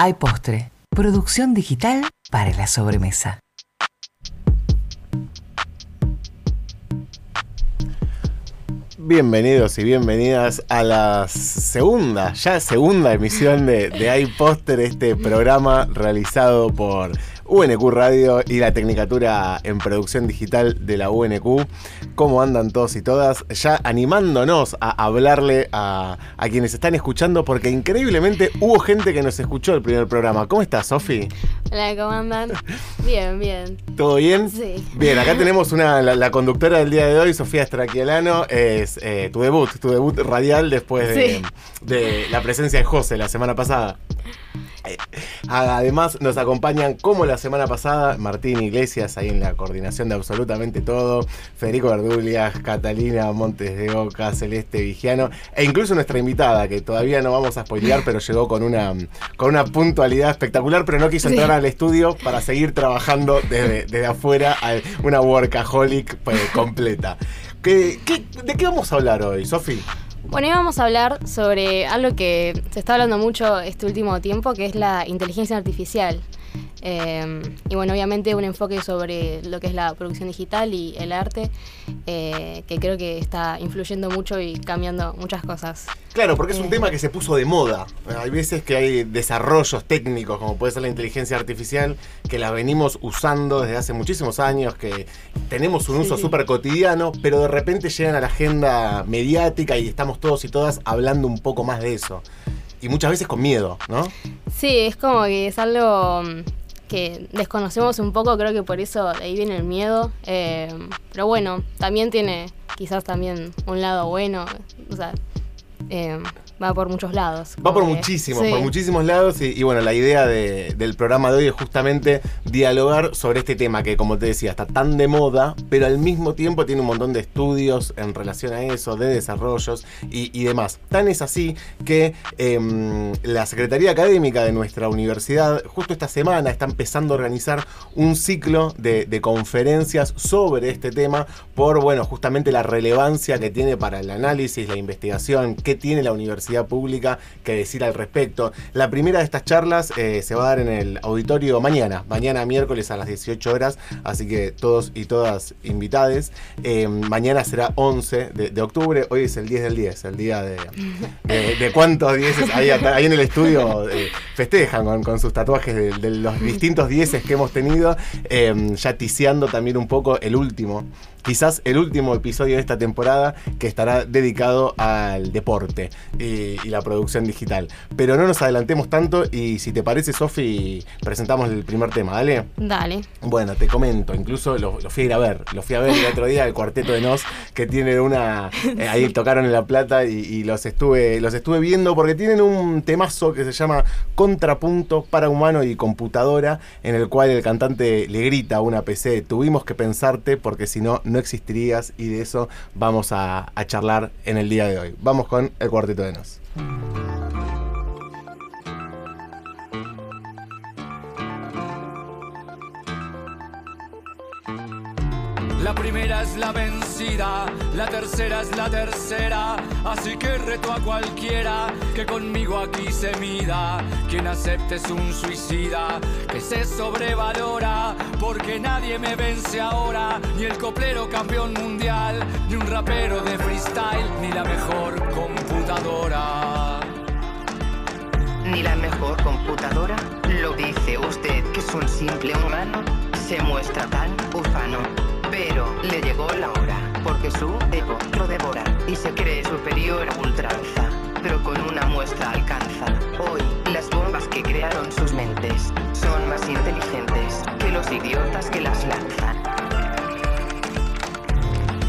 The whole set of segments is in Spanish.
Hay postre. Producción digital para la sobremesa. Bienvenidos y bienvenidas a la segunda, ya segunda emisión de, de Hay Póster, este programa realizado por UNQ Radio y la Tecnicatura en Producción Digital de la UNQ. ¿Cómo andan todos y todas? Ya animándonos a hablarle a, quienes están escuchando, porque increíblemente hubo gente que nos escuchó el primer programa. ¿Cómo estás, Sofi? Hola, ¿cómo andan? Bien, bien. ¿Todo bien? Sí. Bien, acá tenemos una, la, conductora del día de hoy, Sofía Straquialano. Es eh, tu debut, tu debut radial después de, de la presencia de José la semana pasada. Eh, además nos acompañan como la semana pasada Martín Iglesias ahí en la coordinación de absolutamente todo, Federico Verdulias, Catalina Montes de Oca, Celeste Vigiano e incluso nuestra invitada que todavía no vamos a spoilear pero llegó con una, con una puntualidad espectacular pero no quiso entrar al estudio para seguir trabajando desde, afuera, una workaholic pues, completa. ¿De qué vamos a hablar hoy, Sofi? Bueno, hoy vamos a hablar sobre algo que se está hablando mucho este último tiempo, que es la inteligencia artificial. Em, y bueno, obviamente un enfoque sobre lo que es la producción digital y el arte, eh, que creo que está influyendo mucho y cambiando muchas cosas. Claro, porque es un eh. tema que se puso de moda. Hay veces que hay desarrollos técnicos, como puede ser la inteligencia artificial, que la venimos usando desde hace muchísimos años, que tenemos un uso súper cotidiano, pero de repente llegan a la agenda mediática y estamos todos y todas hablando un poco más de eso. Y muchas veces con miedo, ¿no? Sí, es como que es algo que desconocemos un poco, creo que por eso ahí viene el miedo. Eh, pero bueno, también tiene quizás también un lado bueno. O sea, eh, va por muchos lados. Va por muchísimos, por muchísimos lados. Y, bueno, la idea del programa de hoy es justamente dialogar sobre este tema que, como te decía, está tan de moda, pero al mismo tiempo tiene un montón de estudios en relación a eso, de desarrollos y, demás. Tan es así que em, la Secretaría Académica de nuestra universidad, justo esta semana, está empezando a organizar un ciclo de, de conferencias sobre este tema por, bueno, justamente la relevancia que tiene para el análisis, la investigación, que tiene la universidad pública que decir al respecto. La primera de estas charlas eh, se va a dar en el auditorio mañana, mañana miércoles a las 18 horas, así que todos y todas invitades. Eh, mañana será 11 de, octubre, hoy es el 10 del 10, el día de, cuántos 10 ahí, ahí, en el estudio eh, festejan con, sus tatuajes de, los distintos 10 que hemos tenido, ya ticiando también un poco el último quizás el último episodio de esta temporada que estará dedicado al deporte y, la producción digital. Pero no nos adelantemos tanto y si te parece, Sofi, presentamos el primer tema, ¿dale? Dale. Bueno, te comento, incluso lo, fui a ir a ver, lo fui a ver el otro día, el cuarteto de Nos, que tiene una... Eh, ahí tocaron en La Plata y, los, estuve, los estuve viendo porque tienen un temazo que se llama Contrapunto para humano y computadora, en el cual el cantante le grita a una PC, tuvimos que pensarte porque si no, no existirías y de eso vamos a, a charlar en el día de hoy. Vamos con el cuarteto de Nos. La primera es la vencida, la tercera es la tercera. Así que reto a cualquiera que conmigo aquí se mida. Quien acepte es un suicida que se sobrevalora. Porque nadie me vence ahora, ni el coplero campeón mundial, ni un rapero de freestyle, ni la mejor computadora. Ni la mejor computadora, lo dice usted que es un simple humano, se muestra tan ufano pero le llegó la hora, porque su ego lo devora y se cree superior a ultranza, pero con una muestra alcanza. Hoy, las bombas que crearon sus mentes son más inteligentes que los idiotas que las lanzan.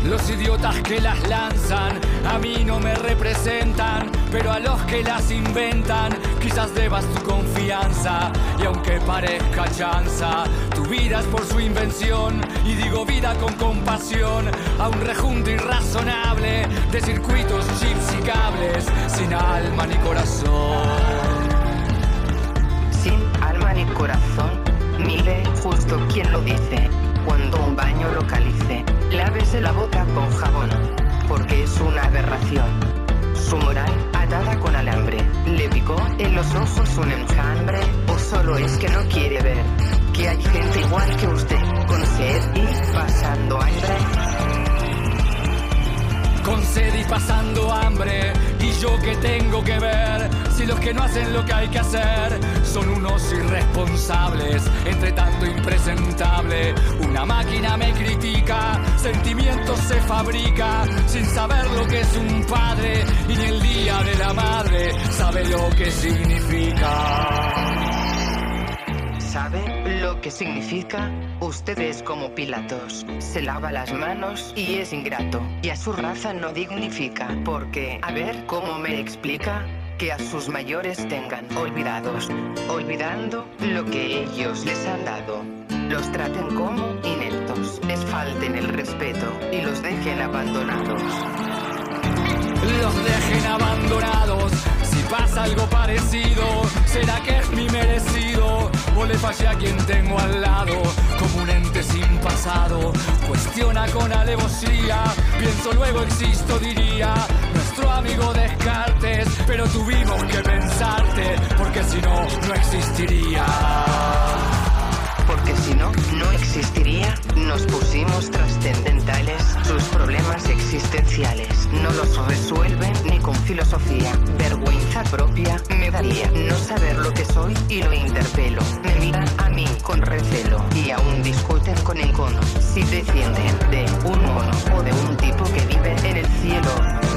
Los idiotas que las lanzan a mí no me representan, pero a los que las inventan quizás debas tu confianza. Y aunque parezca chanza, tu vida es por su invención. Y digo vida con compasión a un rejunto irrazonable de circuitos, chips y cables sin alma ni corazón. Sin alma ni corazón, mire justo quien lo dice cuando un baño localice. Lávese la boca con jabón, porque es una aberración. Su moral atada con alambre, le picó en los ojos un enjambre es que no quiere ver que hay gente igual que usted, con sed y pasando hambre. Con sed y pasando hambre, y yo que tengo que ver si los que no hacen lo que hay que hacer son unos irresponsables, entre tanto impresentable. Una máquina me critica, sentimientos se fabrica sin saber lo que es un padre y ni el día de la madre sabe lo que significa. ¿Sabe lo que significa? Usted es como Pilatos. Se lava las manos y es ingrato. Y a su raza no dignifica. Porque, a ver, ¿cómo me explica? Que a sus mayores tengan olvidados. Olvidando lo que ellos les han dado. Los traten como ineptos. Les falten el respeto y los dejen abandonados. Los dejen abandonados. Si pasa algo parecido, será que es mi merecido. O le fallé a quien tengo al lado, como un ente sin pasado. Cuestiona con alevosía, pienso luego existo, diría. Nuestro amigo Descartes, pero tuvimos que pensarte, porque si no, no existiría. Porque si no, no existiría. Nos pusimos trascendentales. Sus problemas existenciales no los resuelven ni con filosofía. Vergüenza propia me daría no saber lo que soy y lo interpelo. Me miran a mí con recelo y aún discuten con encono. Si descienden de un mono o de un tipo que vive en el cielo.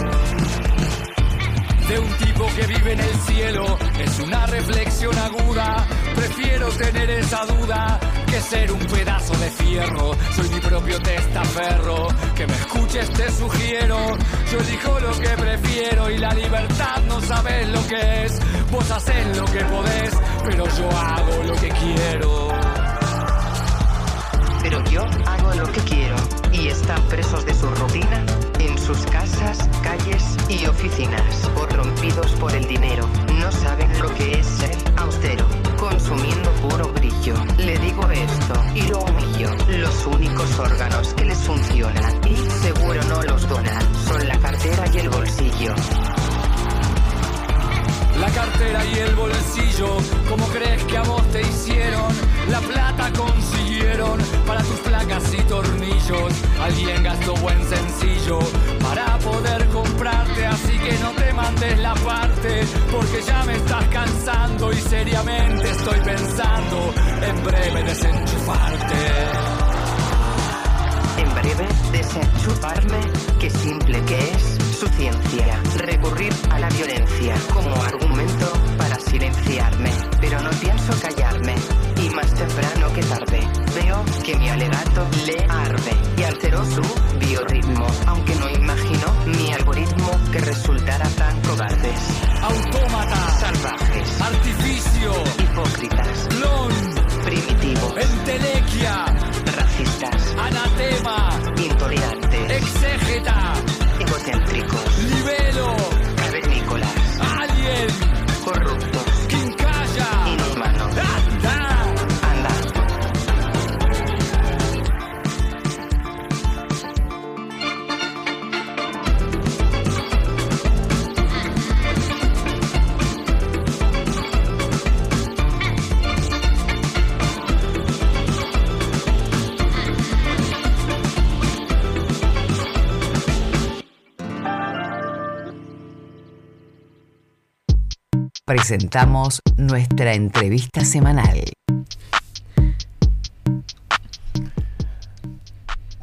De un tipo que vive en el cielo. Es una reflexión aguda. Prefiero tener esa duda que ser un pedazo de fierro. Soy mi propio testaferro. Que me escuches, te sugiero. Yo elijo lo que prefiero y la libertad no sabes lo que es. Vos haces lo que podés, pero yo hago lo que quiero. Pero yo hago lo que quiero y están presos de su rutina en sus casas, y oficinas, corrompidos por el dinero. No saben lo que es ser austero, consumiendo puro brillo. Le digo esto y lo humillo. Los únicos órganos que les funcionan y seguro no los donan son la cartera y el bolsillo. La cartera y el bolsillo, ¿cómo crees que a vos te hicieron? La plata consiguieron para tus placas y tornillos. Alguien gastó buen sencillo para poder comprarte, así que no te mandes la parte, porque ya me estás cansando y seriamente estoy pensando en breve desenchufarte. En breve, desenchufarme, qué simple que es su ciencia. Recurrir a la violencia como argumento para silenciarme. Pero no pienso callarme. Y más temprano que tarde, veo que mi alegato le arde y alteró su biorritmo. Aunque no imagino mi algoritmo que resultara tan cobardes. Autómata, Salvajes, artificio, hipócritas, clon, primitivos, entelequia, racistas, anatema, intolerantes, exégeta, egocéntricos, Presentamos nuestra entrevista semanal.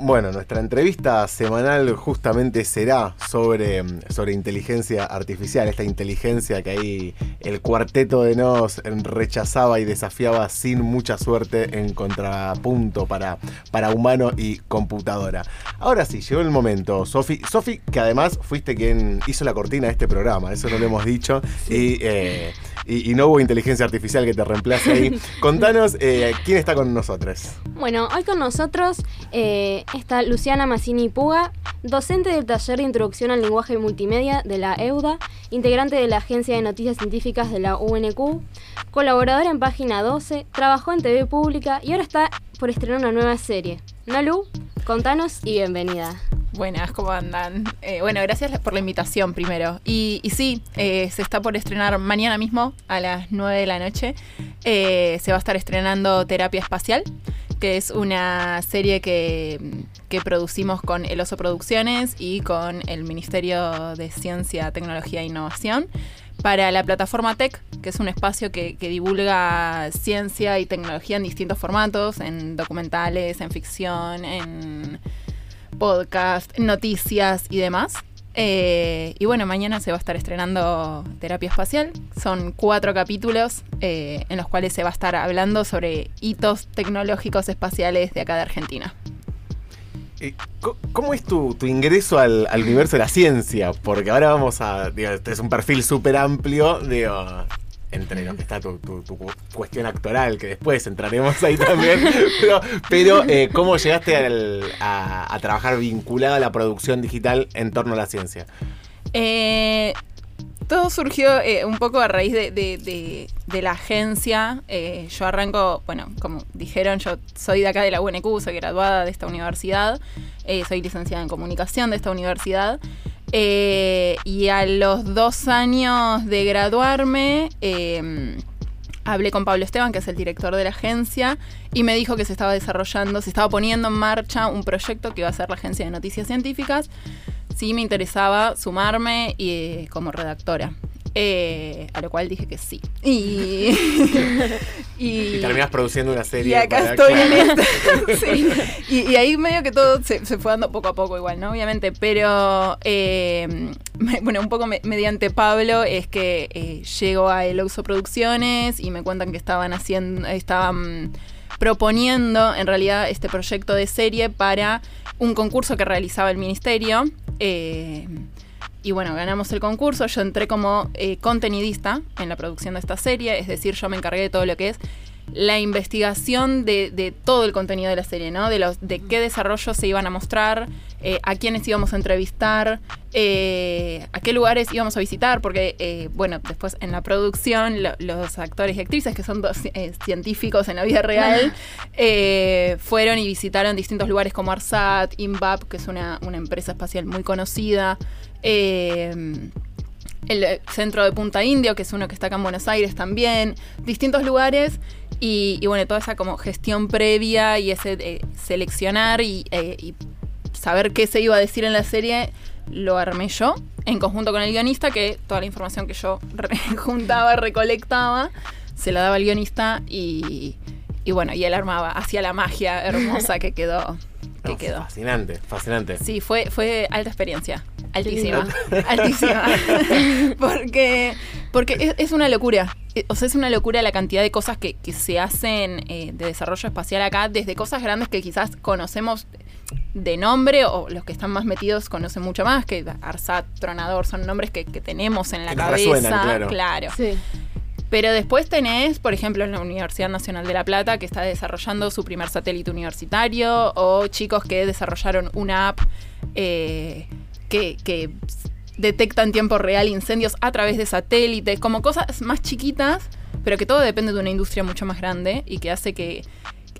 Bueno, nuestra entrevista semanal justamente será sobre, sobre inteligencia artificial, esta inteligencia que ahí el cuarteto de nos rechazaba y desafiaba sin mucha suerte en contrapunto para, para humano y computadora. Ahora sí, llegó el momento, Sofi. Sofi, que además fuiste quien hizo la cortina de este programa, eso no lo hemos dicho, y, eh, y, y no hubo inteligencia artificial que te reemplace ahí. Contanos eh, quién está con nosotros. Bueno, hoy con nosotros eh, está Luciana Massini Puga, docente del taller de Introducción al Lenguaje Multimedia de la EUDA, integrante de la Agencia de Noticias Científicas de la UNQ, colaboradora en Página 12, trabajó en TV Pública y ahora está por estrenar una nueva serie. Nalu, contanos y bienvenida. Buenas, ¿cómo andan? Eh, bueno, gracias por la invitación primero. Y, sí, eh, se está por estrenar mañana mismo a las 9 de la noche. Eh, se va a estar estrenando Terapia Espacial, que es una serie que, que producimos con El Oso Producciones y con el Ministerio de Ciencia, Tecnología e Innovación para la plataforma Tech, que es un espacio que, que, divulga ciencia y tecnología en distintos formatos, en documentales, en ficción, en podcast, noticias y demás. Eh, y bueno, mañana se va a estar estrenando Terapia Espacial. Son cuatro capítulos eh, en los cuales se va a estar hablando sobre hitos tecnológicos espaciales de acá de Argentina. Eh, ¿Cómo es tu, tu ingreso al, al, universo de la ciencia? Porque ahora vamos a. Digo, este es un perfil súper amplio. Digo, entre lo que está tu, tu, tu, cuestión actoral, que después entraremos ahí también. pero, pero eh, ¿cómo llegaste al, a, a, trabajar vinculada a la producción digital en torno a la ciencia? Eh, todo surgió eh, un poco a raíz de, de, de, de la agencia. Eh, yo arranco, bueno, como dijeron, yo soy de acá de la UNQ, soy graduada de esta universidad, eh, soy licenciada en comunicación de esta universidad. Eh, y a los dos años de graduarme, eh, hablé con Pablo Esteban, que es el director de la agencia, y me dijo que se estaba desarrollando, se estaba poniendo en marcha un proyecto que iba a ser la Agencia de Noticias Científicas. Sí me interesaba sumarme eh, como redactora. Eh, a lo cual dije que sí. Y, y, y terminas produciendo una serie. Y acá estoy en esta. sí. y, y, ahí medio que todo se, se, fue dando poco a poco igual, ¿no? Obviamente. Pero, eh, bueno, un poco me, mediante Pablo es que eh, llego a El Oso Producciones y me cuentan que estaban haciendo, estaban proponiendo en realidad este proyecto de serie para un concurso que realizaba el ministerio. Eh, y bueno, ganamos el concurso. Yo entré como eh, contenidista en la producción de esta serie, es decir, yo me encargué de todo lo que es la investigación de, de todo el contenido de la serie, ¿no? De, los, de qué desarrollos se iban a mostrar, eh, a quiénes íbamos a entrevistar, eh, a qué lugares íbamos a visitar, porque, eh, bueno, después en la producción, lo, los actores y actrices, que son dos científicos en la vida real, fueron y visitaron distintos lugares como ARSAT, INVAP, que es una, una empresa espacial muy conocida. Eh, el centro de Punta Indio, que es uno que está acá en Buenos Aires también, distintos lugares y, y bueno, toda esa como gestión previa y ese eh, seleccionar y, eh, y, saber qué se iba a decir en la serie, lo armé yo en conjunto con el guionista, que toda la información que yo juntaba, recolectaba, se la daba al guionista y, y bueno, y él armaba, hacía la magia hermosa que quedó. Que no, quedó. Fascinante, fascinante. Sí, fue, fue alta experiencia. Altísima. altísima. porque porque es, es, una locura. O sea, es una locura la cantidad de cosas que, que se hacen eh, de desarrollo espacial acá, desde cosas grandes que quizás conocemos de nombre, o los que están más metidos conocen mucho más, que ARSAT, Tronador, son nombres que, que tenemos en la que cabeza. Resuenan, claro. claro. Sí. Pero después tenés, por ejemplo, en la Universidad Nacional de La Plata, que está desarrollando su primer satélite universitario, o chicos que desarrollaron una app eh, que, que, detecta en tiempo real incendios a través de satélites, como cosas más chiquitas, pero que todo depende de una industria mucho más grande y que hace que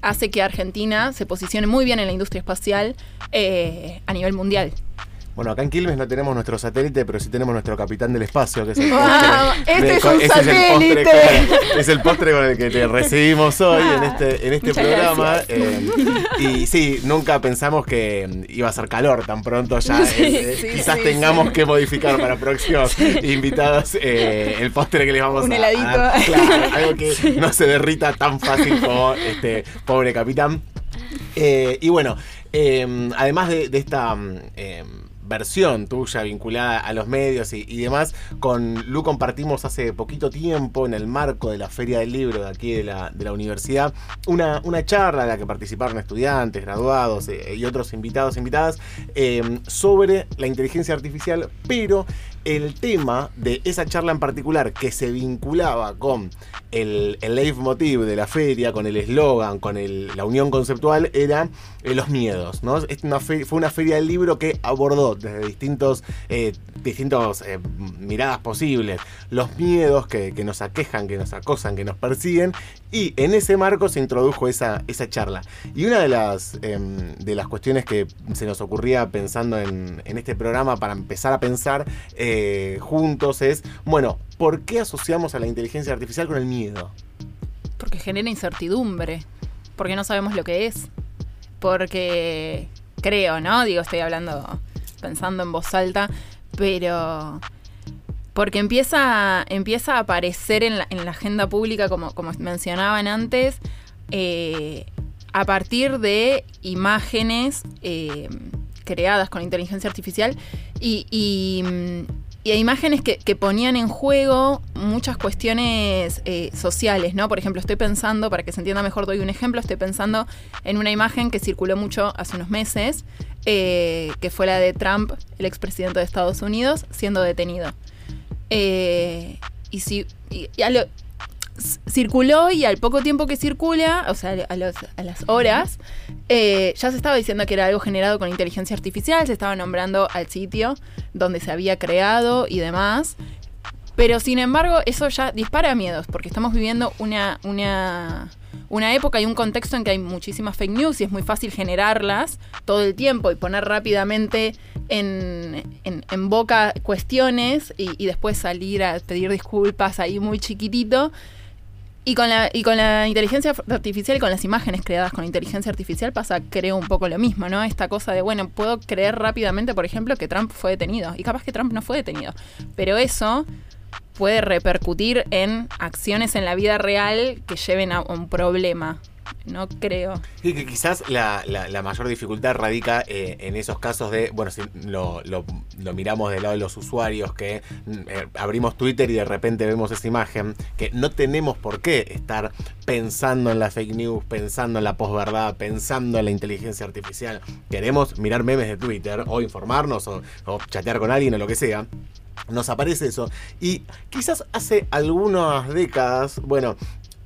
hace que Argentina se posicione muy bien en la industria espacial eh, a nivel mundial. Bueno, acá en Quilmes no tenemos nuestro satélite, pero sí tenemos nuestro capitán del espacio, que es el wow, Este de, es un ese satélite. Es el, postre, es el postre con el que te recibimos hoy ah, en este, en este programa. Eh, y sí, nunca pensamos que iba a ser calor tan pronto ya. Sí, eh, sí, quizás sí, tengamos que modificar para próximos invitados eh, el postre que les vamos un a, heladito. a dar. Claro, algo que no se derrita tan fácil como este pobre capitán. Eh, y bueno, además de, de esta versión tuya vinculada a los medios y, demás. Con Lu compartimos hace poquito tiempo, en el marco de la Feria del Libro de aquí de la, de la universidad, una, una charla en la que participaron estudiantes, graduados eh, y otros invitados, invitadas, eh, sobre la inteligencia artificial, pero el tema de esa charla en particular que se vinculaba con el, el leitmotiv de la feria, con el eslogan, con la unión conceptual, era eh, los miedos. ¿no? Es fue una feria del libro que abordó desde distintos, eh, distintos eh, miradas posibles los miedos que, que nos aquejan, que nos acosan, que nos persiguen. Y en ese marco se introdujo esa, esa charla. Y una de las, em, de las cuestiones que se nos ocurría pensando en, en este programa para empezar a pensar eh, juntos es, bueno, ¿por qué asociamos a la inteligencia artificial con el miedo? Porque genera incertidumbre. Porque no sabemos lo que es. Porque creo, ¿no? Digo, estoy hablando, pensando en voz alta, pero porque empieza, empieza a aparecer en la, en la agenda pública, como, mencionaban antes, eh, a partir de imágenes eh, creadas con inteligencia artificial y, y, mm, y imágenes que, que ponían en juego muchas cuestiones eh, sociales, ¿no? Por ejemplo, estoy pensando, para que se entienda mejor, doy un ejemplo, estoy pensando en una imagen que circuló mucho hace unos meses, eh, que fue la de Trump, el expresidente de Estados Unidos, siendo detenido. Eh, y si y- y lo- circuló y al poco tiempo que circula, o sea, a, las horas, eh, ya se estaba diciendo que era algo generado con inteligencia artificial, se estaba nombrando al sitio donde se había creado y demás. Pero sin embargo, eso ya dispara miedos, porque estamos viviendo una, una, una época y un contexto en que hay muchísimas fake news y es muy fácil generarlas todo el tiempo y poner rápidamente en, en- en boca cuestiones y, y después salir a pedir disculpas ahí muy chiquitito. Y con, la, y con la inteligencia artificial y con las imágenes creadas con inteligencia artificial pasa, creo, un poco lo mismo, ¿no? Esta cosa de, bueno, puedo creer rápidamente, por ejemplo, que Trump fue detenido. Y capaz que Trump no fue detenido. Pero eso puede repercutir en acciones en la vida real que lleven a un problema. No creo. Y que quizás la, la- la mayor dificultad radica eh, en esos casos de, bueno, si lo, lo- lo miramos del lado de los usuarios, que mm, eh, abrimos Twitter y de repente vemos esa imagen, que no tenemos por qué estar pensando en la fake news, pensando en la posverdad, pensando en la inteligencia artificial. Queremos mirar memes de Twitter o informarnos o, o chatear con alguien o lo que sea. Nos aparece eso. Y quizás hace algunas décadas, bueno,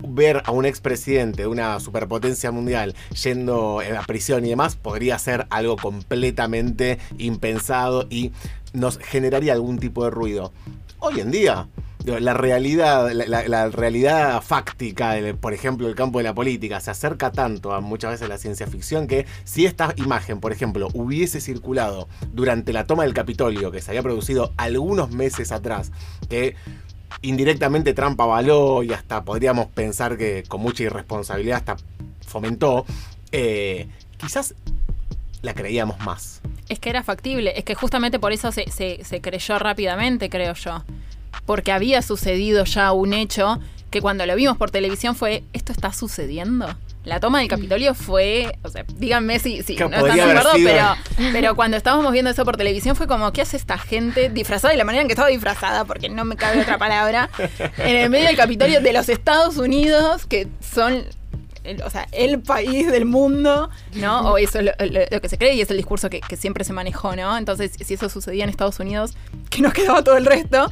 ver a un expresidente de una superpotencia mundial yendo a prisión y demás podría ser algo completamente impensado y nos generaría algún tipo de ruido. Hoy en día, la realidad, la, realidad fáctica, por ejemplo, el campo de la política, se acerca tanto a muchas veces la ciencia ficción que si esta imagen, por ejemplo, hubiese circulado durante la toma del Capitolio, que se había producido algunos meses atrás, que indirectamente Trump avaló y hasta podríamos pensar que con mucha irresponsabilidad hasta fomentó, eh, quizás la creíamos más. Es que era factible, es que justamente por eso se, creyó rápidamente, creo yo. Porque había sucedido ya un hecho que cuando lo vimos por televisión fue, ¿esto está sucediendo? La toma del Capitolio fue, o sea, díganme si, si no están de acuerdo, pero, pero cuando estábamos viendo eso por televisión fue como, ¿qué hace esta gente disfrazada de la manera en que estaba disfrazada? Porque no me cabe otra palabra. En el medio del Capitolio de los Estados Unidos, que son el- o sea, el país del mundo, ¿no? O eso es lo, lo- lo que se cree y es el discurso que, que siempre se manejó, ¿no? Entonces, si eso sucedía en Estados Unidos, que nos quedaba todo el resto.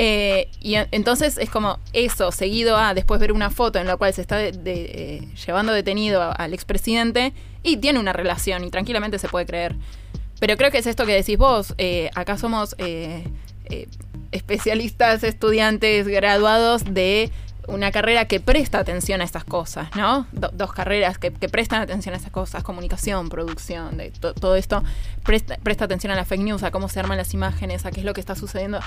Eh, y en- entonces es como eso, seguido a después ver una foto en la cual se está de- de, eh, llevando detenido a- al expresidente y tiene una relación y tranquilamente se puede creer. Pero creo que es esto que decís vos, eh, acá somos eh, eh, especialistas, estudiantes, graduados de una carrera que presta atención a estas cosas, ¿no? Do- dos carreras que, que prestan atención a estas cosas, comunicación, producción, de to- todo esto, presta, presta atención a la fake news, a cómo se arman las imágenes, a qué es lo que está sucediendo.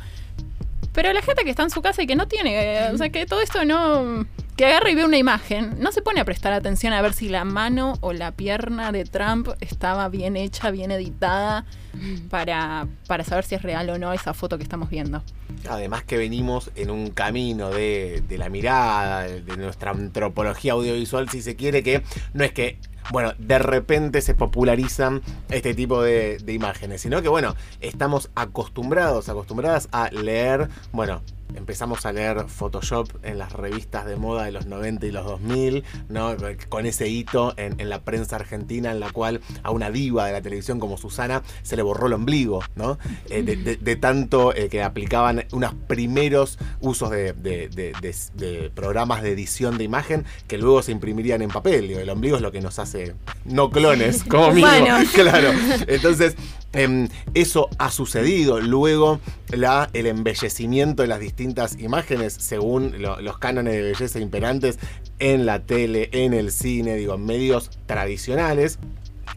Pero la gente que está en su casa y que no tiene, o sea, que todo esto no, que agarra y ve una imagen, no se pone a prestar atención a ver si la mano o la pierna de Trump estaba bien hecha, bien editada, para, para saber si es real o no esa foto que estamos viendo. Además que venimos en un camino de, de la mirada, de nuestra antropología audiovisual, si se quiere, que no es que, bueno, de repente se popularizan este tipo de, imágenes, sino que, bueno, estamos acostumbrados, acostumbradas a leer, bueno, empezamos a leer Photoshop en las revistas de moda de los 90 y los 2000, ¿no? con ese hito en, en la prensa argentina en la cual a una diva de la televisión como Susana se le borró el ombligo, ¿no? Eh, de, de- de tanto eh, que aplicaban unos primeros usos de, de- programas de edición de imagen que luego se imprimirían en papel. El ombligo es lo que nos hace no clones, como mínimo. Humanos. Claro. Entonces, em, eso ha sucedido. Luego, la, el embellecimiento de las distintas imágenes según lo- los cánones de belleza imperantes en la tele, en el cine, digo, en medios tradicionales.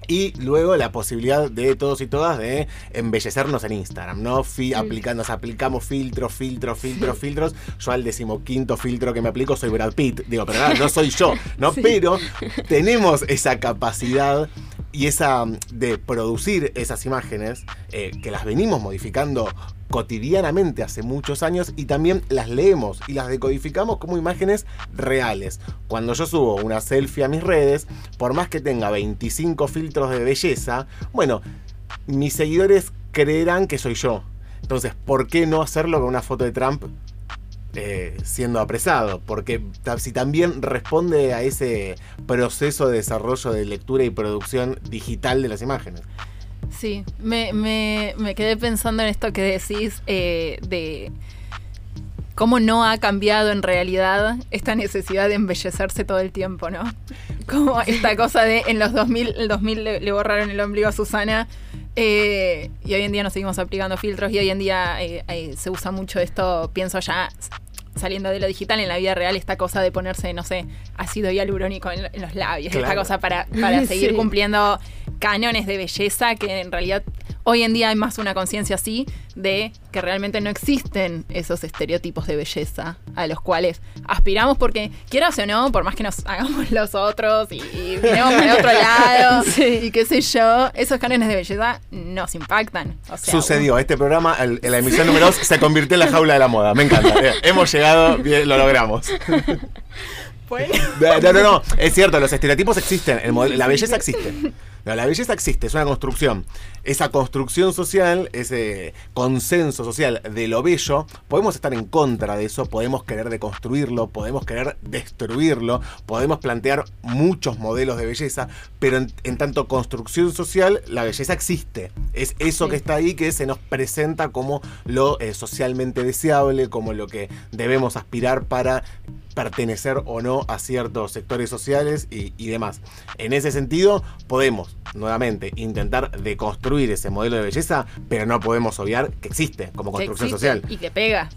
Y luego la posibilidad de todos y todas de embellecernos en Instagram, ¿no? Fi- aplicando, nos aplicamos filtros, filtros, filtros, filtros. Yo al decimoquinto filtro que me aplico soy Brad Pitt. Digo, pero nada, no soy yo, ¿no? Pero tenemos esa capacidad y esa mm, de producir esas imágenes eh, que las venimos modificando cotidianamente hace muchos años y también las leemos y las decodificamos como imágenes reales. Cuando yo subo una selfie a mis redes, por más que tenga 25 filtros de belleza, bueno, mis seguidores creerán que soy yo. Entonces, ¿por qué no hacerlo con una foto de Trump eh, siendo apresado? Porque si también responde a ese proceso de desarrollo de lectura y producción digital de las imágenes. Sí, me, me- me quedé pensando en esto que decís eh, de cómo no ha cambiado en realidad esta necesidad de embellecerse todo el tiempo, ¿no? Como esta cosa de en los 2000, el 2000 le, le borraron el ombligo a Susana eh, y hoy en día nos seguimos aplicando filtros y hoy en día eh, eh, se usa mucho esto, pienso ya saliendo de lo digital en la vida real, esta cosa de ponerse, no sé, ácido hialurónico en, en los labios, esta cosa para, para seguir Sí. cumpliendo cánones de belleza que en realidad hoy en día hay más una conciencia así de que realmente no existen esos estereotipos de belleza a los cuales aspiramos porque quieras o no, por más que nos hagamos los otros y, y miremos para otro lado y qué sé yo, esos cánones de belleza nos impactan. O sea, Sucedió, este programa, el- en la emisión número 2, se convirtió en la jaula de la moda. Me encanta. Eh, hemos llegado, bien, lo logramos. bueno, No, no, no, no, es cierto, los estereotipos existen, el modelo- la belleza existe. La belleza existe, es una construcción. Esa construcción social, ese consenso social de lo bello, podemos estar en contra de eso, podemos querer deconstruirlo, podemos querer destruirlo, podemos plantear muchos modelos de belleza, pero en, en tanto construcción social, la belleza existe. Es eso Sí. que está ahí que se nos presenta como lo eh, socialmente deseable, como lo que debemos aspirar para pertenecer o no a ciertos sectores sociales y, y demás. En ese sentido, podemos, nuevamente, intentar deconstruir ese modelo de belleza, pero no podemos obviar que existe como construcción existe social. y que pega,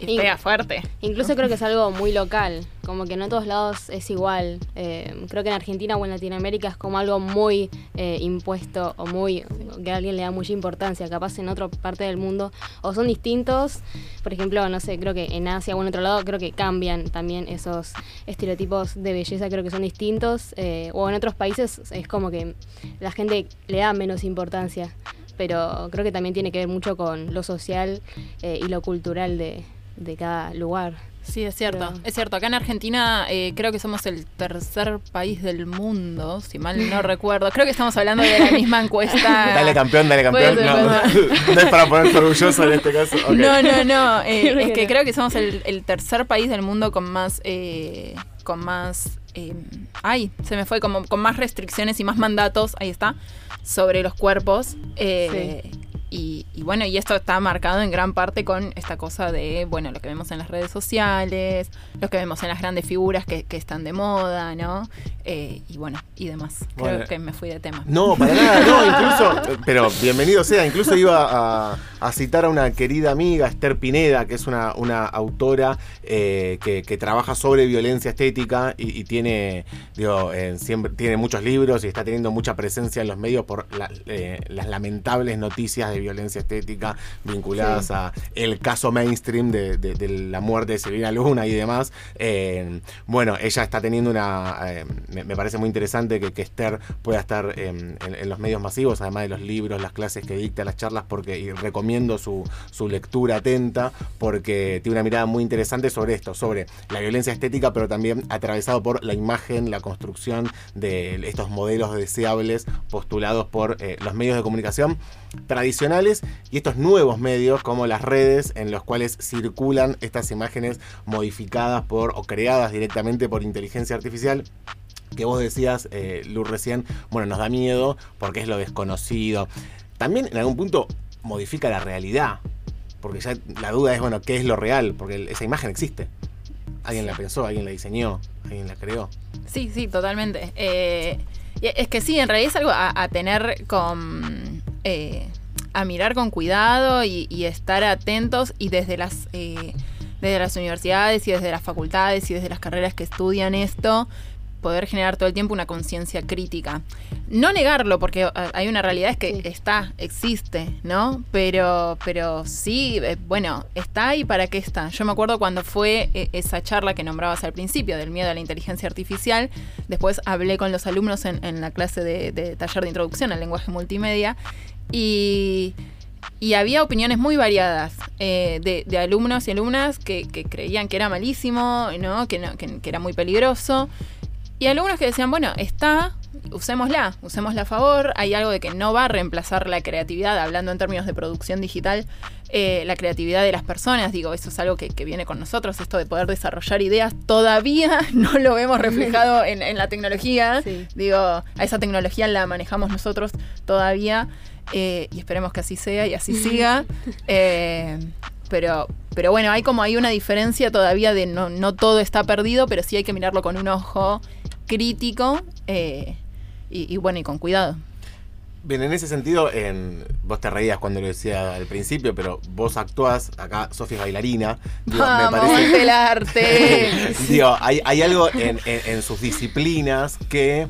y pega fuerte. Incluso creo que es algo muy local, como que no en todos lados es igual. Eh, creo que en Argentina o en Latinoamérica es como algo muy eh, impuesto o muy que a alguien le da mucha importancia. Capaz en otra parte del mundo o son distintos. Por ejemplo, no sé, creo que en Asia o en otro lado creo que cambian también esos estereotipos de belleza, creo que son distintos. Eh, o en otros países es como que la gente le da menos importancia. Pero creo que también tiene que ver mucho con lo social eh, y lo cultural de, de cada lugar. Sí, es cierto. Pero- Es cierto. Acá en Argentina eh, creo que somos el tercer país del mundo, si mal no recuerdo. Creo que estamos hablando de la misma encuesta. Dale campeón, dale campeón. No, no es para ponerse orgulloso en este caso. No, no, no. eh, es que creo que somos el, el tercer país del mundo con más. eh, con más. Eh, ay, se me fue. Como, con más restricciones y más mandatos. Ahí está. Sobre los cuerpos. eh, y, y bueno, y esto está marcado en gran parte con esta cosa de, bueno, lo que vemos en las redes sociales, lo que vemos en las grandes figuras que, que están de moda, ¿no? Eh, y bueno, y demás. Creo Bueno. que me fui de tema. No, para nada, no, incluso, pero bienvenido sea, incluso iba a, a citar a una querida amiga, Esther Pineda, que es una, una autora eh, que, que trabaja sobre violencia estética y, y tiene, digo, eh, siempre, tiene muchos libros y está teniendo mucha presencia en los medios por la- eh, las lamentables noticias de violencia estética vinculadas a el caso mainstream de, de- de la muerte de Silvina Luna y demás. Eh, bueno, ella está teniendo una. eh, me, me parece muy interesante que, que Esther pueda estar eh, en, en los medios masivos, además de los libros, las clases que dicta, las charlas, porque y recomiendo su, su lectura atenta, porque tiene una mirada muy interesante sobre esto, sobre la violencia estética, pero también atravesado por la imagen, la construcción de estos modelos deseables postulados por eh, los medios de comunicación tradicionales y estos nuevos medios como las redes en los cuales circulan estas imágenes modificadas por o creadas directamente por inteligencia artificial que vos decías, eh, Lu, recién, bueno, nos da miedo porque es lo desconocido. También en algún punto modifica la realidad, porque ya la duda es, bueno, ¿qué es lo real? Porque esa imagen existe. Alguien la pensó, alguien la diseñó, alguien la creó. Sí, sí, totalmente. Eh, es que sí, en realidad es algo a, tener con... Eh, a mirar con cuidado y, estar atentos y desde las... Eh, desde las universidades y desde las facultades y desde las carreras que estudian esto, poder generar todo el tiempo una conciencia crítica. No negarlo, porque eh, hay una realidad es que está, existe, ¿no? Pero, pero sí, bueno, está y para qué está. Yo me acuerdo cuando fue esa charla que nombrabas al principio del miedo a la inteligencia artificial. Después hablé con los alumnos en, la clase de, taller de introducción al lenguaje multimedia y había opiniones muy variadas de, alumnos y alumnas que, creían que era malísimo, ¿no? Que, que, era muy peligroso. Y algunos que decían, bueno, está, usémosla, usémosla a favor. Hay algo de que no va a reemplazar la creatividad, hablando en términos de producción digital, eh, la creatividad de las personas. Digo, eso es algo que, viene con nosotros, esto de poder desarrollar ideas. Todavía no lo vemos reflejado en, la tecnología. Digo, a esa tecnología la manejamos nosotros todavía. Eh, y esperemos que así sea y así siga. Eh, pero, pero bueno, hay como hay una diferencia todavía de no, no todo está perdido, pero sí hay que mirarlo con un ojo crítico eh, y, bueno, y con cuidado. Bien, en ese sentido, en, vos te reías cuando lo decía al principio, pero vos actuás, acá Sofía es bailarina. Digo, me parece, el arte! digo, hay, hay algo en, en, sus disciplinas que,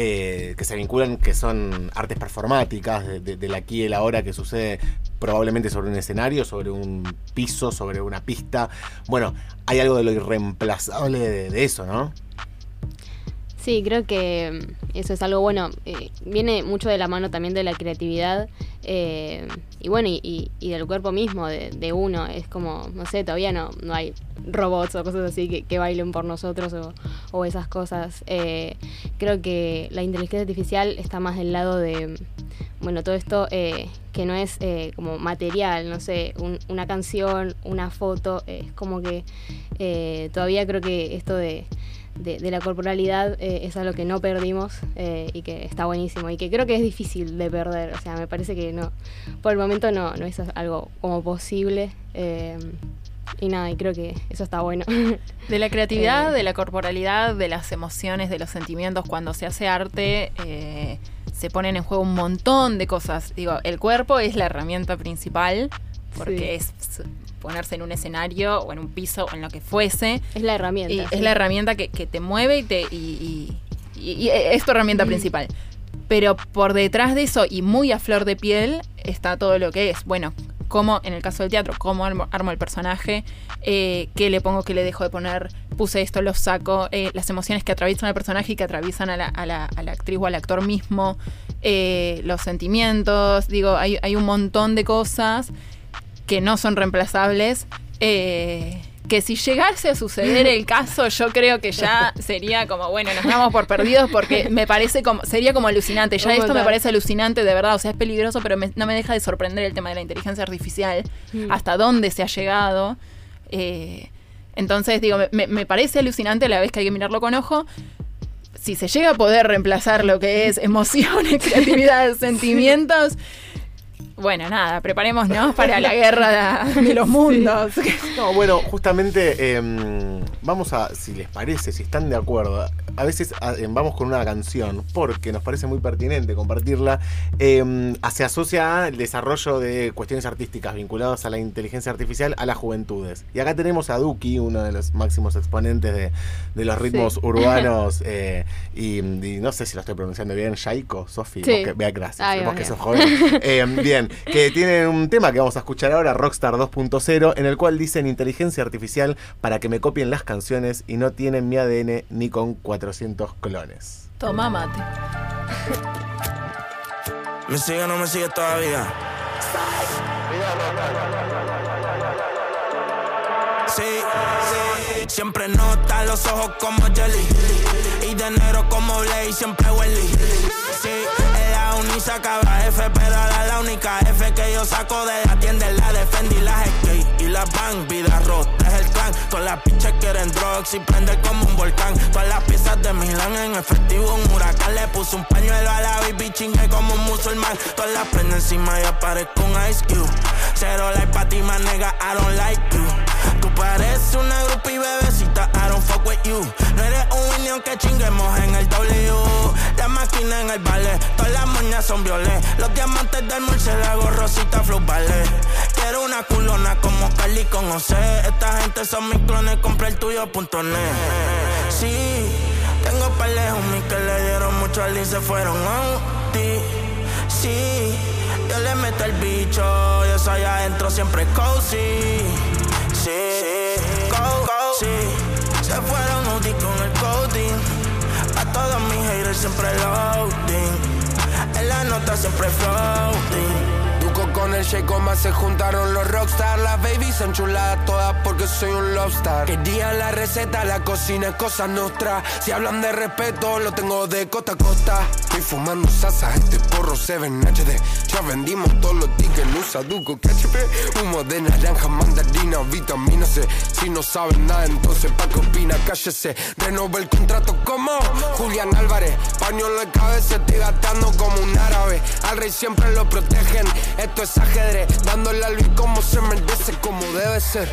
eh, que se vinculan, que son artes performáticas, de, del aquí y el ahora que sucede probablemente sobre un escenario, sobre un piso, sobre una pista. Bueno, hay algo de lo irreemplazable de eso, ¿no? Sí, creo que mm, eso es algo bueno. Eh, viene mucho de la mano también de la creatividad eh, y bueno, y, del cuerpo mismo de, uno. Es como, no sé, todavía no, hay robots o cosas así que, bailen por nosotros o, esas cosas. Eh, creo que la inteligencia artificial está más del lado de, bueno, todo esto que no es como material, no sé, una canción, una foto, es como que todavía creo que esto de de, la corporalidad eh, es algo que no perdimos eh, y que está buenísimo y que creo que es difícil de perder. O sea, me parece que no, por el momento no, no es algo como posible. Eh, y nada, y creo que eso está bueno. De la creatividad, de la corporalidad, de las emociones, de los sentimientos, cuando se hace arte, se ponen en juego un montón de cosas. Digo, el cuerpo es la herramienta principal, porque es ponerse en un escenario o en un piso o en lo que fuese. Es la herramienta. Y Es la herramienta que, te mueve y, te, y, es tu herramienta principal. Pero por detrás de eso y muy a flor de piel está todo lo que es. Bueno, como en el caso del teatro, cómo armo, el personaje, eh, qué le pongo, qué le dejo de poner, puse esto, lo saco, eh, las emociones que atraviesan al personaje y que atraviesan a la, a la, actriz o al actor mismo, eh, los sentimientos, digo, hay, hay un montón de cosas que no son reemplazables. Eh, que si llegase a suceder el caso, yo creo que ya sería como, bueno, nos damos por perdidos porque me parece como, sería como alucinante. Ya esto me parece alucinante de verdad, o sea, es peligroso, pero no me deja de sorprender el tema de la inteligencia artificial, hasta dónde se ha llegado. Eh, entonces, digo, me, me, parece alucinante a la vez que hay que mirarlo con ojo. Si se llega a poder reemplazar lo que es emociones, creatividad, sentimientos, bueno, nada, preparémonos para la guerra de, los mundos. No, bueno, justamente em, vamos a, si les parece, si están de acuerdo, a veces em, vamos con una canción porque nos parece muy pertinente compartirla. Em, se asocia al desarrollo de cuestiones artísticas vinculadas a la inteligencia artificial a las juventudes. Y acá tenemos a Duki, uno de los máximos exponentes de, los ritmos urbanos. Eh, y, no sé si lo estoy pronunciando bien, Shaiko, Sofi, vea gracias, vos que sos joven. bien, que tiene un tema que vamos a escuchar ahora, Rockstar 2.0, en el cual dicen inteligencia artificial para que me copien las canciones y no tienen mi ADN ni con 400 clones. Toma mate. ¿Me sigue o no me sigue todavía? Sí. Siempre nota los ojos como Jelly. Y de negro como Blade, siempre Welly. Sí, es la uni sacaba F, pero la única F que yo saco de la tienda la Defendi, las skate y la Bang. Vida rota es el clan. Todas las pinches quieren drugs y prender como un volcán. Todas las piezas de Milan en efectivo, un huracán. Le puse un pañuelo a la baby chingue como un musulmán. Todas las prendo encima y aparezco un Ice Cube. Cero like pa' ti, más nega, I don't like you. Tú pareces una groupie bebecita, I don't fuck with you. No eres un winnie aunque chinguemos en el W. La máquina en el ballet, todas las moñas son violet. Los diamantes del murciélago, rosita, flow ballet. Quiero una culona como Carly con José. Esta gente son mis clones, compré el tuyo.net. Sí, tengo par de homies que le dieron mucho al y se fueron a ti. Sí, yo le meto el bicho, yo soy adentro siempre cozy. Sí, go, go, sí. Se fueron UDI con el coding. A todos mis haters siempre loading. En la nota siempre floating. Con el Shake más se juntaron los rockstar. Las babies son chuladas todas porque soy un lobstar. Querían la receta, la cocina es cosa nuestra. Si hablan de respeto, lo tengo de costa a costa. Estoy fumando sasa, este porro 7 HD Ya vendimos todos los tickets, usa Duco KHP Humo de naranja, mandarina, vitamina C. Si no saben nada, entonces pa' qué opina, cállese. Renové el contrato como Julián Álvarez Paño en la cabeza, estoy gastando como un árabe. Al rey siempre lo protegen. Esto es ajedrez, dándole a Luis como se merece, como debe ser.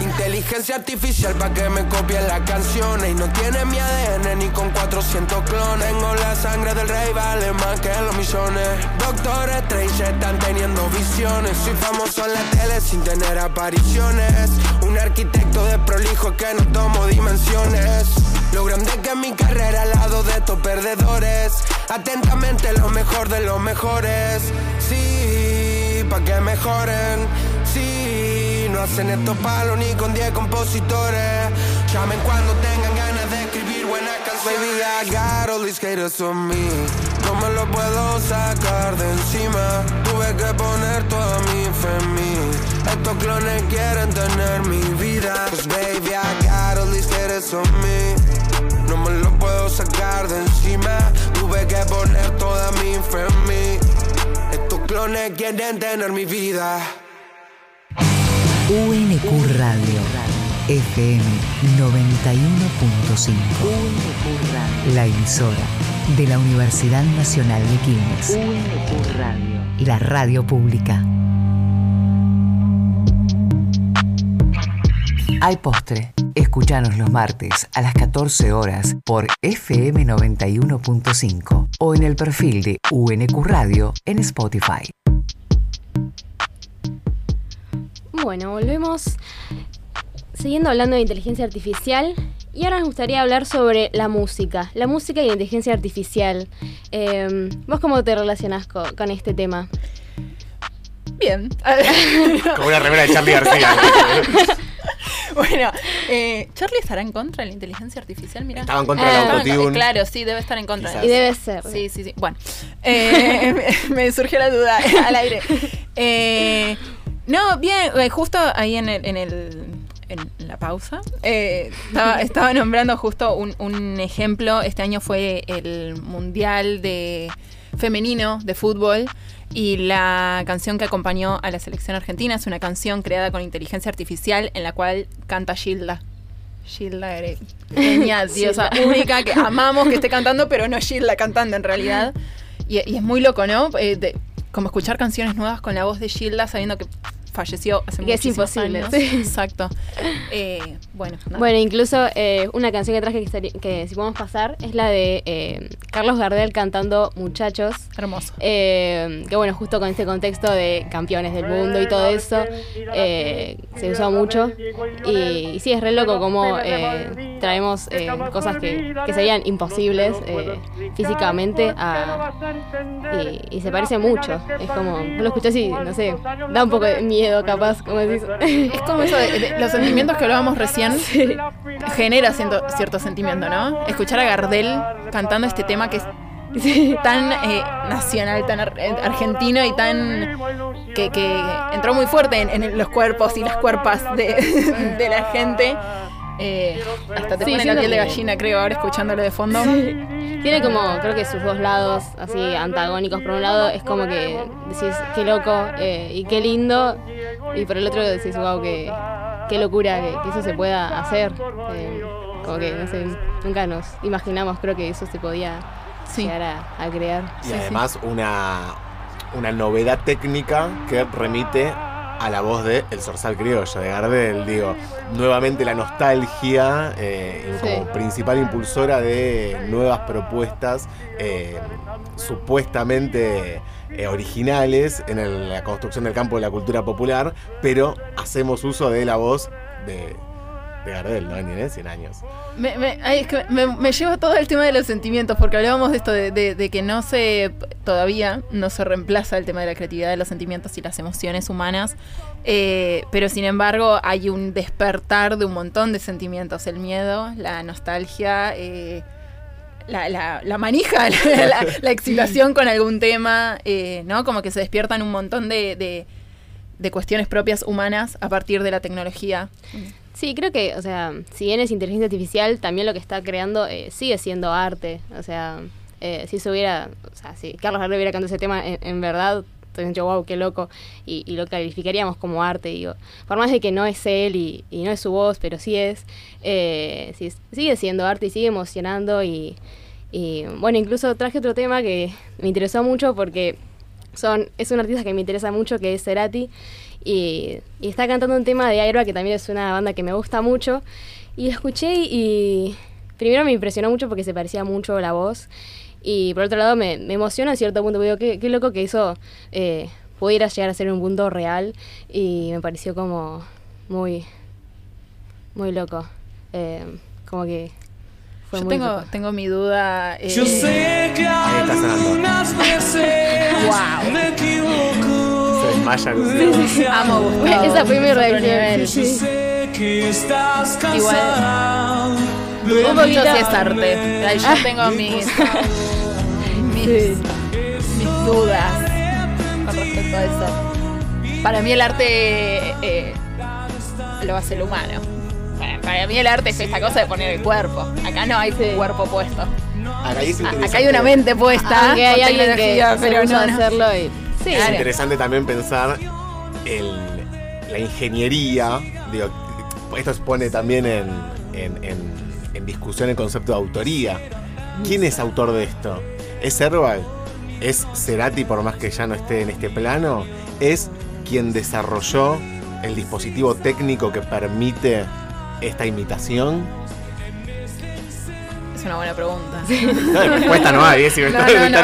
Inteligencia artificial pa' que me copien las canciones Y no tiene mi ADN ni con 400 clones. Tengo la sangre del rey, vale más que los millones. Doctor Strange están teniendo visiones. Soy famoso en la tele sin tener apariciones. Un arquitecto de prolijo que no tomo dimensiones. Lo grande que es mi carrera al lado de estos perdedores. Atentamente lo mejor de los mejores. Sí, que mejoren Sí, no hacen estos palos ni con 10 compositores. Llamen cuando tengan ganas de escribir buena canción. Baby, I got all these haters on me. No me lo puedo sacar de encima. Tuve que poner toda mi fe en mí. Estos clones quieren tener mi vida. Pues baby, I got all these haters on me. No me lo puedo sacar de encima. Tuve que poner toda mi fe en mí. Clones quieren tener mi vida. UNQ Radio. FM 91.5. La emisora de la Universidad Nacional de Quilmes. La radio pública. Hay postre. Escuchanos los martes a las 14 horas por FM 91.5 o en el perfil de UNQ Radio en Spotify. Bueno, volvemos siguiendo hablando de inteligencia artificial. Y ahora nos gustaría hablar sobre la música, la música y la inteligencia artificial. Eh, ¿Vos cómo te relacionás co- con, este tema? Bien. Como una remera de Charlie García. bueno, eh, ¿Charlie estará en contra de la inteligencia artificial? Mira. Estaba en contra del Ah, autotune. Claro, sí, debe estar en contra. Quizás. Y debe ser. Sí, sí, sí. Bueno, eh, me, me surgió la duda al aire. Eh, no, bien, eh, justo ahí en el, en el- en la pausa eh, estaba, estaba nombrando justo un, un ejemplo. Este año fue el mundial de femenino de fútbol y la canción que acompañó a la selección argentina es una canción creada con inteligencia artificial en la cual canta Gilda. Gilda eres genial, diosa única que amamos que esté cantando, pero no Gilda cantando en realidad. Y, y es muy loco, ¿no? Eh, de- como escuchar canciones nuevas con la voz de Gilda sabiendo que falleció hace Que es imposible, años. sí. Exacto. Eh, bueno, nada. Bueno, incluso eh, una canción que traje que, estaría- que si podemos pasar es la de eh, Carlos Gardel cantando Muchachos. hermoso. Eh, que bueno, justo con este contexto de campeones del mundo y todo eso, eh, se usó mucho. Y, y sí, es re loco como eh, traemos cosas que, que serían imposibles físicamente a- y, y se parece mucho. Es como, vos lo escuchás y no sé, da un poco de miedo capaz, como decís. Es como eso de, de los sentimientos que hablábamos recién. Genera ciento- cierto sentimiento, ¿no? Escuchar a Gardel cantando este tema que es tan eh, nacional, tan ar- eh, argentino y tan. que, que entró muy fuerte en, en los cuerpos y las cuerpas de, de la gente. Eh, hasta te Sí, pone la piel de gallina, creo, ahora escuchándolo de fondo. Tiene como, creo que sus dos lados así antagónicos. Por un lado es como que decís, qué loco eh, y qué lindo. Y por el otro decís, wow, qué, qué locura que, que eso se pueda hacer. Eh, como que, no sé, nunca nos imaginamos, creo que eso se podía Sí. llegar a, a crear. Y Sí, sí. además una, una novedad técnica que remite a la voz de El Zorzal Criollo de Gardel. Digo, nuevamente la nostalgia eh, Sí. como principal impulsora de nuevas propuestas eh, supuestamente eh, originales en el- la construcción del campo de la cultura popular, pero hacemos uso de la voz de, de Gardel, ¿no? Ni en 100 años. Me, me- lleva todo el tema de los sentimientos, porque hablábamos de esto de, que no se, todavía no se reemplaza el tema de la creatividad de los sentimientos y las emociones humanas, eh, pero sin embargo hay un despertar de un montón de sentimientos, el miedo, la nostalgia, eh, la, la- manija, la, la- con algún tema, eh, ¿no? Como que se despiertan un montón de, de- de cuestiones propias humanas a partir de la tecnología. Sí, creo que, o sea, si bien es inteligencia artificial, también lo que está creando eh, sigue siendo arte. O sea, eh, si se hubiera, o sea, si Carlos Gardel hubiera cantado ese tema en, en verdad, te dicho, wow, qué loco, y, lo calificaríamos como arte, digo. Por más de que no es él y, y no es su voz, pero sí es, eh, sí, sigue siendo arte y sigue emocionando y, y, bueno, incluso traje otro tema que me interesó mucho porque son, es un artista que me interesa mucho, que es Cerati, y, y está cantando un tema de Airba, que también es una banda que me gusta mucho, y lo escuché y, y primero me impresionó mucho porque se parecía mucho la voz, y por otro lado me, me emociona en cierto punto, porque digo, qué, qué loco que eso eh, pudiera llegar a ser un punto real, y me pareció como muy, muy loco, Eh, como que fue Yo muy tengo, loco. tengo mi duda. eh, Yo sé que Ahí está sonando. algunas veces Wow. Equivoco. Se desmaya Lucía. Amo Gustavo. Esa fue mi reacción, sí. que Igual. Un poquito sí es arte. Ahí Ah. Yo tengo mis, mis, Sí. mis dudas con respecto a eso. Para mí el arte eh, lo hace el humano. Para, para mí el arte es esta cosa de poner el cuerpo. Acá no hay Sí. cuerpo puesto. Acá es A- Acá hay una mente puesta. Aunque hay alguien que se pero no, no. hacerlo y... Sí, Es Claro. interesante también pensar el, la ingeniería. Digo, esto pone también en, en- en- en discusión el concepto de autoría. ¿Quién es autor de esto? ¿Es Herbal? ¿Es Cerati, por más que ya no esté en este plano? ¿Es quien desarrolló el dispositivo técnico que permite esta imitación? Es una buena pregunta. No, respuesta no hay, ¿eh? Si me No, no, no.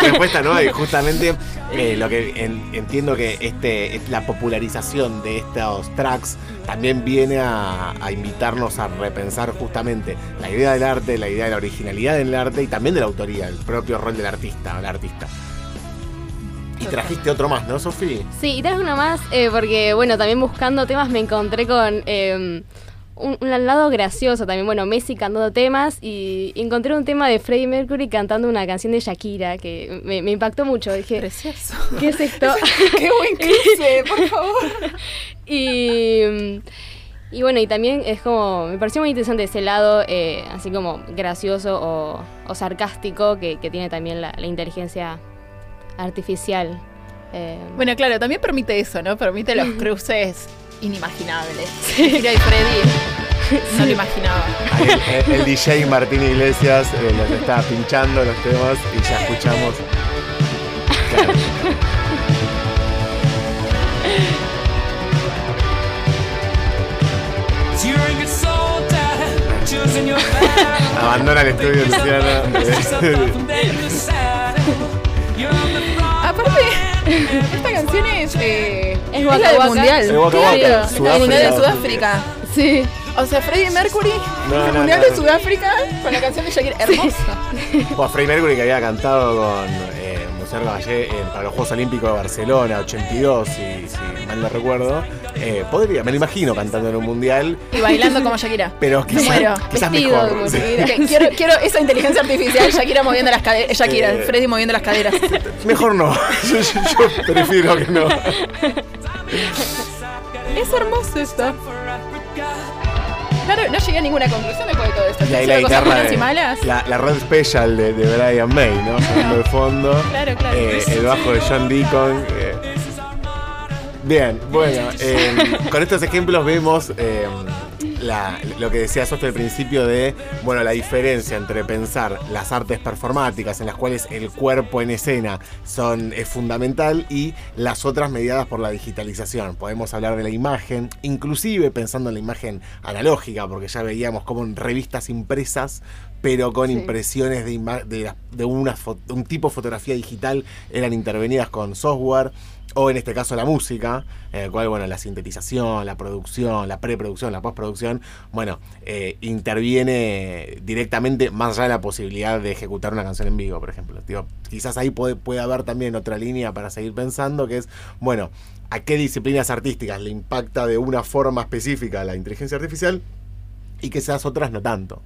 Respuesta no hay. Justamente eh, lo que en- entiendo que este, la popularización de estos tracks también viene a, a invitarnos a repensar justamente la idea del arte, la idea de la originalidad del arte y también de la autoría, el propio rol del artista o la artista. Y trajiste otro más, ¿no, Sofi? Sí, y traje uno más eh, porque, bueno, también buscando temas me encontré con eh, un, un lado gracioso también. Bueno, Messi cantando temas y encontré un tema de Freddie Mercury cantando una canción de Shakira que me, me impactó mucho. Dije, Precioso. ¿qué es esto? Qué buen cliché, por favor. y, y bueno, y también es como, me pareció muy interesante ese lado, eh, así como gracioso o, o sarcástico que, que tiene también la, la inteligencia artificial. Eh, Bueno, claro, también permite eso, ¿no? Permite los cruces inimaginables. Shakira y Freddy no lo imaginaba. Ahí el, el- el DJ Martín Iglesias eh, nos está pinchando los temas y ya escuchamos. Claro. Abandona el estudio, Luciana. Aparte, esta canción es, eh, Es es Waka la del Waka. mundial. Es Waka Claro, Waka, es la del mundial de Sudáfrica. Sudáfrica. sí. O sea, Freddie Mercury, No, el no, mundial no. de Sudáfrica con la canción de Shakira. Hermosa. O a Freddie Mercury que había cantado con eh, eh, para los Juegos Olímpicos de Barcelona, 82, si, si mal no recuerdo. Eh, podría, me lo imagino cantando en un mundial, Y bailando como Shakira. pero quizás, quizás mejor. como sí. Quiero, quiero esa inteligencia artificial, Shakira moviendo las caderas. Shakira, Eh. Freddy moviendo las caderas. Mejor no, yo, yo- yo prefiero que no. Es hermoso esto. Claro, no llegué a ninguna conclusión después de todo esto. Y ahí la guitarra de. La, la red special de, de Brian May, ¿no? Sonando de fondo. Claro, claro. Eh, el bajo de John Deacon. eh. Bien, bueno, eh, con estos ejemplos vemos la- lo que decía Sosto al principio de, bueno, la diferencia entre pensar las artes performáticas en las cuales el cuerpo en escena son, es fundamental y las otras mediadas por la digitalización. Podemos hablar de la imagen, inclusive pensando en la imagen analógica, porque ya veíamos como en revistas impresas pero con Sí. impresiones de, una de un tipo de fotografía digital eran intervenidas con software, o en este caso la música, en el cual, bueno, la sintetización, la producción, la preproducción, la postproducción, bueno, eh, interviene directamente más allá de la posibilidad de ejecutar una canción en vivo, por ejemplo. Digo, quizás ahí puede, puede haber también otra línea para seguir pensando, que es, bueno, ¿a qué disciplinas artísticas le impacta de una forma específica la inteligencia artificial? Y esas otras no tanto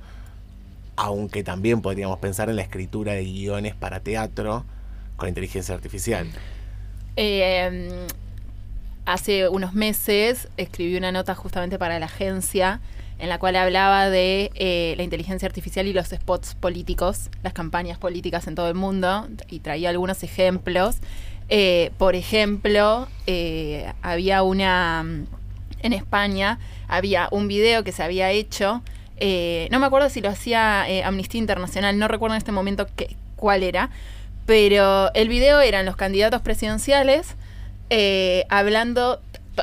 aunque también podríamos pensar en la escritura de guiones para teatro con inteligencia artificial. Eh, hace unos meses escribí una nota justamente para la agencia en la cual hablaba de eh, la inteligencia artificial y los spots políticos, las campañas políticas en todo el mundo, y traía algunos ejemplos. Eh, por ejemplo, eh, había una, en España, había un video que se había hecho, no me acuerdo si lo hacía Amnistía Internacional, no recuerdo en este momento qué, cuál era, pero el video eran los candidatos presidenciales eh, hablando,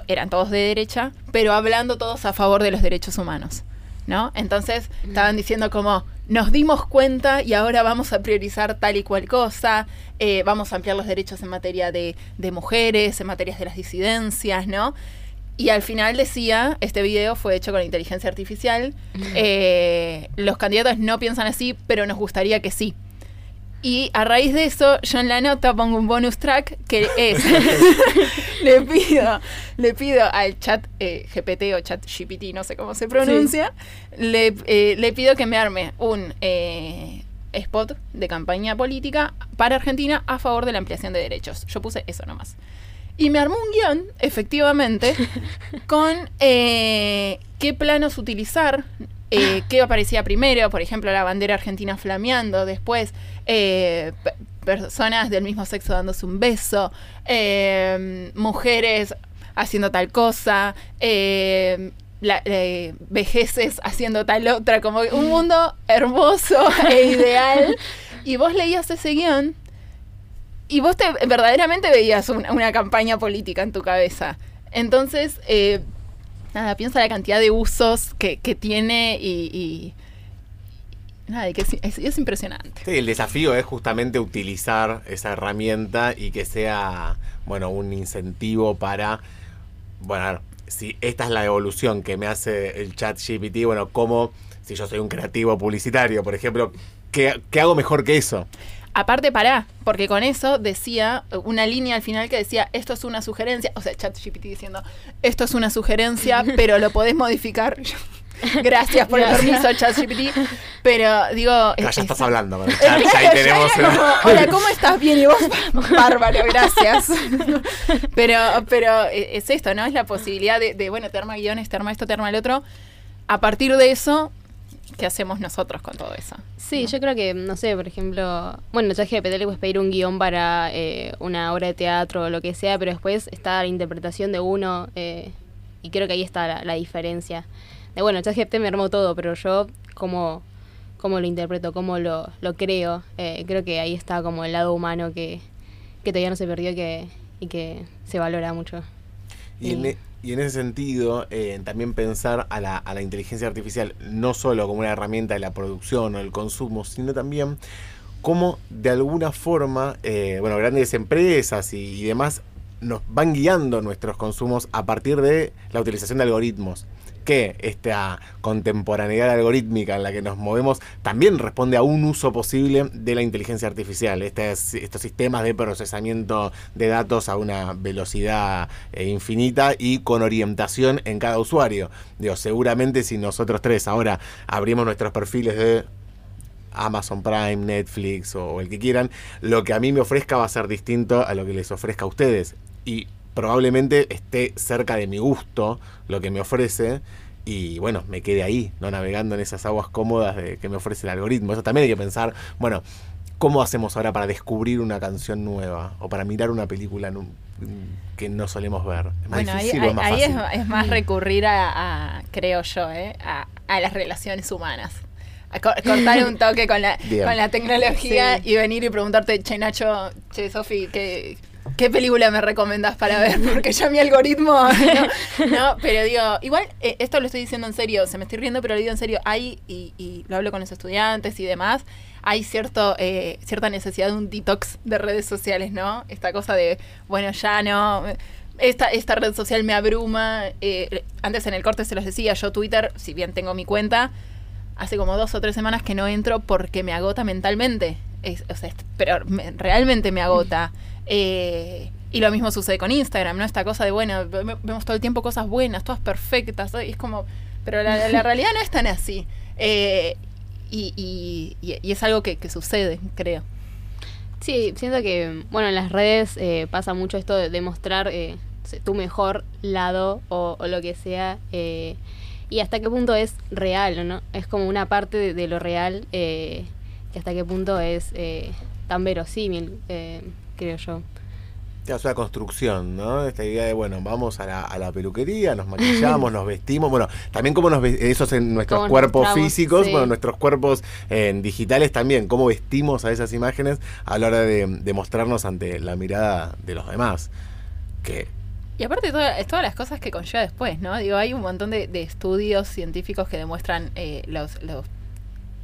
eran todos de derecha, pero hablando todos a favor de los derechos humanos, ¿no? Entonces estaban diciendo como, nos dimos cuenta y ahora vamos a priorizar tal y cual cosa, eh, vamos a ampliar los derechos en materia de, de mujeres, en materias de las disidencias, ¿no? Y al final decía, este video fue hecho con inteligencia artificial, eh, los candidatos no piensan así, pero nos gustaría que sí. Y a raíz de eso, yo en la nota pongo un bonus track que es, le pido, le pido al chat eh, GPT o chat GPT, no sé cómo se pronuncia, le, eh, le pido que me arme un eh, spot de campaña política para Argentina a favor de la ampliación de derechos. Yo puse eso nomás. Y me armó un guion, efectivamente, con qué planos utilizar, eh, qué aparecía primero, por ejemplo, la bandera argentina flameando, después eh, pe- personas del mismo sexo dándose un beso, eh, mujeres haciendo tal cosa, la- eh, vejeces haciendo tal otra, como un mundo hermoso e ideal. Y vos leías ese guion y vos te, verdaderamente veías una, una campaña política en tu cabeza. Entonces, eh, nada, piensa la cantidad de usos que, que tiene y, y- nada, que es, es- es impresionante. Sí, el desafío es justamente utilizar esa herramienta y que sea, bueno, un incentivo para, bueno, a ver, si esta es la evolución que me hace el chat GPT, bueno, ¿cómo, si yo soy un creativo publicitario, por ejemplo, qué, qué hago mejor que eso? Aparte, pará, porque con eso decía una línea al final que decía, esto es una sugerencia, o sea, ChatGPT diciendo, esto es una sugerencia, pero lo podés modificar. Gracias por el permiso, ChatGPT. Pero digo... Es- ya es- estás hablando con el Eh, chat, ya ahí ya tenemos... como, Hola, ¿cómo estás? Bien, y vos, bárbaro, gracias. Pero, pero eh, es esto, ¿no? Es la posibilidad de, de, bueno, te arma guiones, te arma esto, te arma el otro. A partir de eso, ¿qué hacemos nosotros con todo eso? Sí, yo creo que, no sé, por ejemplo, bueno, ya GPT le puedes pedir un guion para eh, una obra de teatro o lo que sea, pero después está la interpretación de uno eh, y creo que ahí está la, la diferencia. De bueno, ChatGPT me armó todo, pero yo cómo, cómo lo interpreto, cómo lo, lo creo, eh, creo que ahí está como el lado humano que, que todavía no se perdió y que, y que se valora mucho. Y en, e- y en ese sentido, eh, también pensar a la, a la inteligencia artificial no solo como una herramienta de la producción o el consumo, sino también como de alguna forma, eh, bueno, grandes empresas y demás nos van guiando nuestros consumos a partir de la utilización de algoritmos que esta contemporaneidad algorítmica en la que nos movemos también responde a un uso posible de la inteligencia artificial. Estes- estos sistemas de procesamiento de datos a una velocidad eh, infinita y con orientación en cada usuario. Digo, seguramente si nosotros tres ahora abrimos nuestros perfiles de Amazon Prime, Netflix o, el que quieran, lo que a mí me ofrezca va a ser distinto a lo que les ofrezca a ustedes. Y probablemente esté cerca de mi gusto lo que me ofrece. y bueno, me quede ahí, no navegando en esas aguas cómodas de, que me ofrece el algoritmo. Eso también hay que pensar, bueno, ¿cómo hacemos ahora para descubrir una canción nueva o para mirar una película que no solemos ver? Es más bueno, difícil, ahí, es, más ahí es, más recurrir a, creo yo, ¿eh? a, a las relaciones humanas cortar un toque con la, con la tecnología y venir y preguntarte, che Nacho, che Sofi, ¿qué, ¿qué película me recomendás para ver? Porque ya mi algoritmo. No, pero digo, igual, eh, esto lo estoy diciendo en serio, se me estoy riendo, pero lo digo en serio. Hay, y, lo hablo con los estudiantes y demás, hay cierto, eh, cierta necesidad de un detox de redes sociales, ¿no? Esta cosa de, bueno, ya no. Esta, esta red social me abruma. Eh, antes en el corte se los decía, yo Twitter, si bien tengo mi cuenta, hace como dos o tres semanas que no entro porque me agota mentalmente. o sea, pero realmente me agota. Eh, y lo mismo sucede con Instagram, ¿no? Esta cosa de, bueno, vemos todo el tiempo cosas buenas, todas perfectas. Y es como, pero la, realidad no es tan así. Eh, y, es algo que, sucede, creo. Sí, siento que, bueno, en las redes eh, pasa mucho esto de, demostrar tu mejor lado o, o, lo que sea y hasta qué punto es real, ¿no? Es como una parte de, lo real y hasta qué punto es tan verosímil, creo yo. Es una construcción, ¿no? Esta idea de, bueno, vamos a la, a la peluquería, nos maquillamos, nos vestimos, bueno, también como nos eso es en nuestros cuerpos físicos, bueno, nuestros cuerpos en digitales también, cómo vestimos a esas imágenes a la hora de, de mostrarnos ante la mirada de los demás. Que y aparte todas, todas las cosas que conlleva después, ¿no? Digo, hay un montón de, estudios científicos que demuestran eh, los, los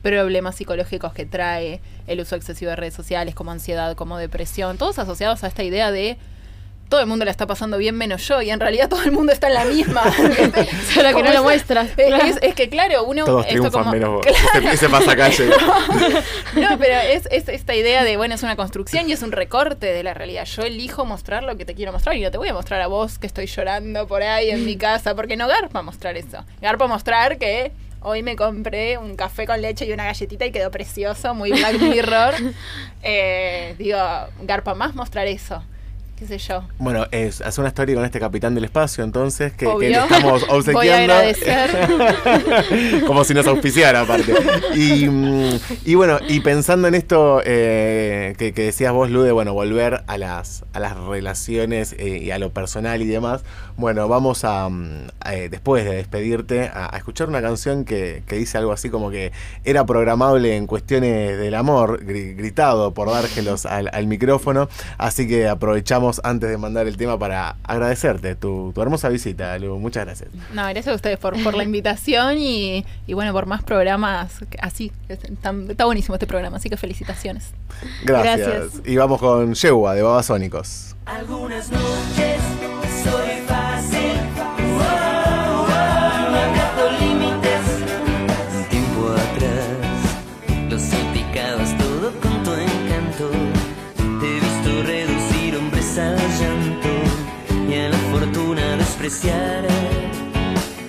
problemas psicológicos que trae el uso excesivo de redes sociales, como ansiedad, como depresión, todos asociados a esta idea de todo el mundo la está pasando bien menos yo y en realidad todo el mundo está en la misma. Solo que no lo muestras. Es, que claro, uno... Todos esto como, menos ese, pasacalle. no, pero es, esta idea de, bueno, es una construcción y es un recorte de la realidad. Yo elijo mostrar lo que te quiero mostrar y no te voy a mostrar a vos que estoy llorando por ahí en mi casa, porque no garpa mostrar eso. Garpa mostrar que Hoy me compré un café con leche y una galletita y quedó precioso, muy Black Mirror. Eh, digo, garpa más mostrar eso qué sé yo. Bueno, es hacer una historia con este capitán del espacio, entonces, que, le estamos obsequiando. Voy a agradecer. Como si nos auspiciara, aparte. Y, mm, y bueno, y pensando en esto eh, que, decías vos, Lude, bueno, volver a las, a las relaciones eh, y a lo personal y demás, bueno, vamos a, mm, eh, después de despedirte, a, escuchar una canción que, dice algo así como que era programable en cuestiones del amor, gritado por dárgelos al, al micrófono, así que aprovechamos antes de mandar el tema para agradecerte tu, hermosa visita, Lu. Muchas gracias. No, gracias a ustedes por, por la invitación y, bueno, por más programas así. Está, buenísimo este programa, así que felicitaciones. Gracias. Y vamos con Yewa de Babasónicos. Algunas noches soy Hoy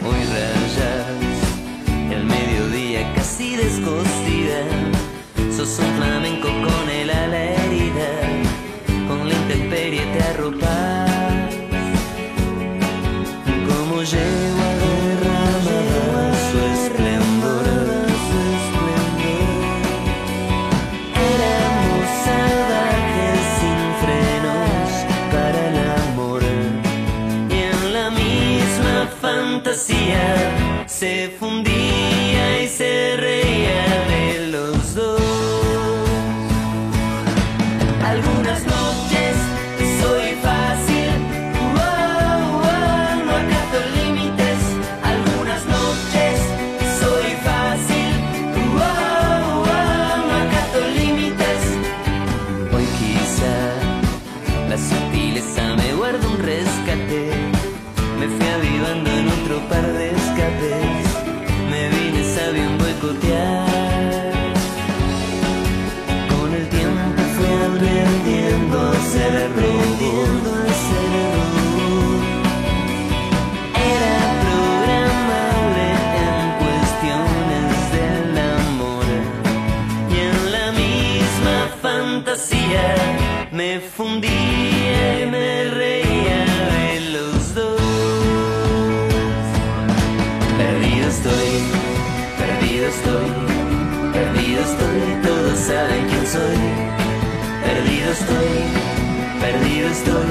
rayas el mediodía casi descostida. Sos un flamenco con el ala herida, con la intemperie te arropas. Como llevo Se ser. Soy. Perdido estoy, perdido estoy,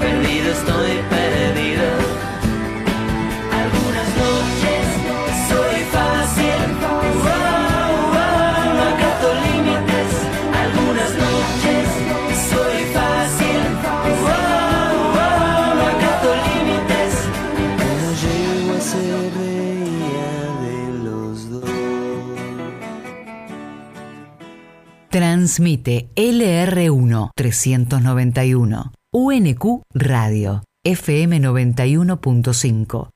perdido estoy, perdido. Transmite LR1 391 UNQ Radio FM 91.5.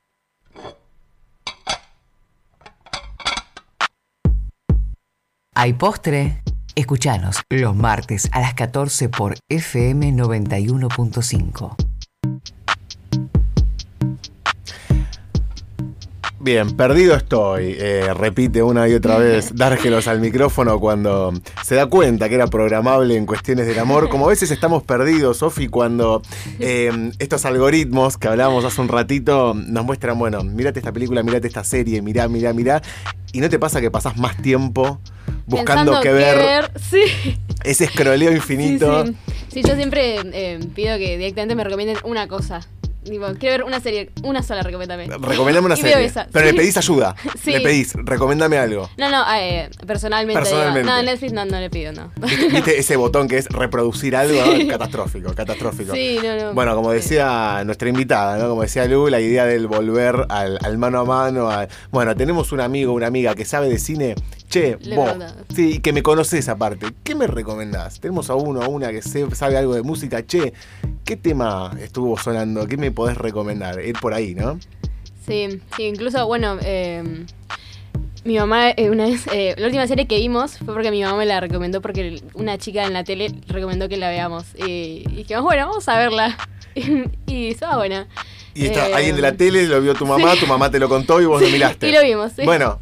¿Hay postre? Escuchanos los martes a las 14 por FM 91.5. Bien, perdido estoy. eh, repite una y otra vez dárgelos al micrófono cuando se da cuenta que era programable en cuestiones del amor. Como a veces estamos perdidos, Sofi, cuando eh, estos algoritmos que hablábamos hace un ratito nos muestran, bueno, mirate esta película, mirate esta serie, mirá, mirá, mirá. Y no te pasa que pasás más tiempo buscando Pensando qué ver, Sí. ese escroleo infinito. Sí, sí. Sí, yo siempre eh, pido que directamente me recomienden una cosa. Digo, quiero ver una serie, una sola, recomendame. Recomendame una Y serie. esa, Pero sí. le pedís ayuda. Sí. Le pedís, recoméndame algo. No, no, eh, personalmente. digo. Personalmente. No, Netflix no, no le pido, no. ¿Viste, ese botón que es reproducir algo? Catastrófico, catastrófico. Sí, no, no. Bueno, como decía nuestra invitada, ¿no? Como decía Lu, la idea del volver al, al mano a mano. a- bueno, tenemos un amigo, una amiga que sabe de cine. Che, Le vos, sí, que me conoces aparte. ¿Qué me recomendás? Tenemos a uno o una que sabe algo de música. Che, ¿qué tema estuvo sonando? ¿Qué me podés recomendar? Ir por ahí, ¿no? Sí, sí, incluso, bueno, eh, mi mamá eh, una vez, eh, la última serie que vimos fue porque mi mamá me la recomendó porque una chica en la tele recomendó que la veamos. Y, y dijimos, bueno, vamos a verla. y estaba buena. Y está Eh, alguien de la tele, lo vio tu mamá, tu mamá te lo contó y vos lo miraste. Y lo vimos, sí. Bueno,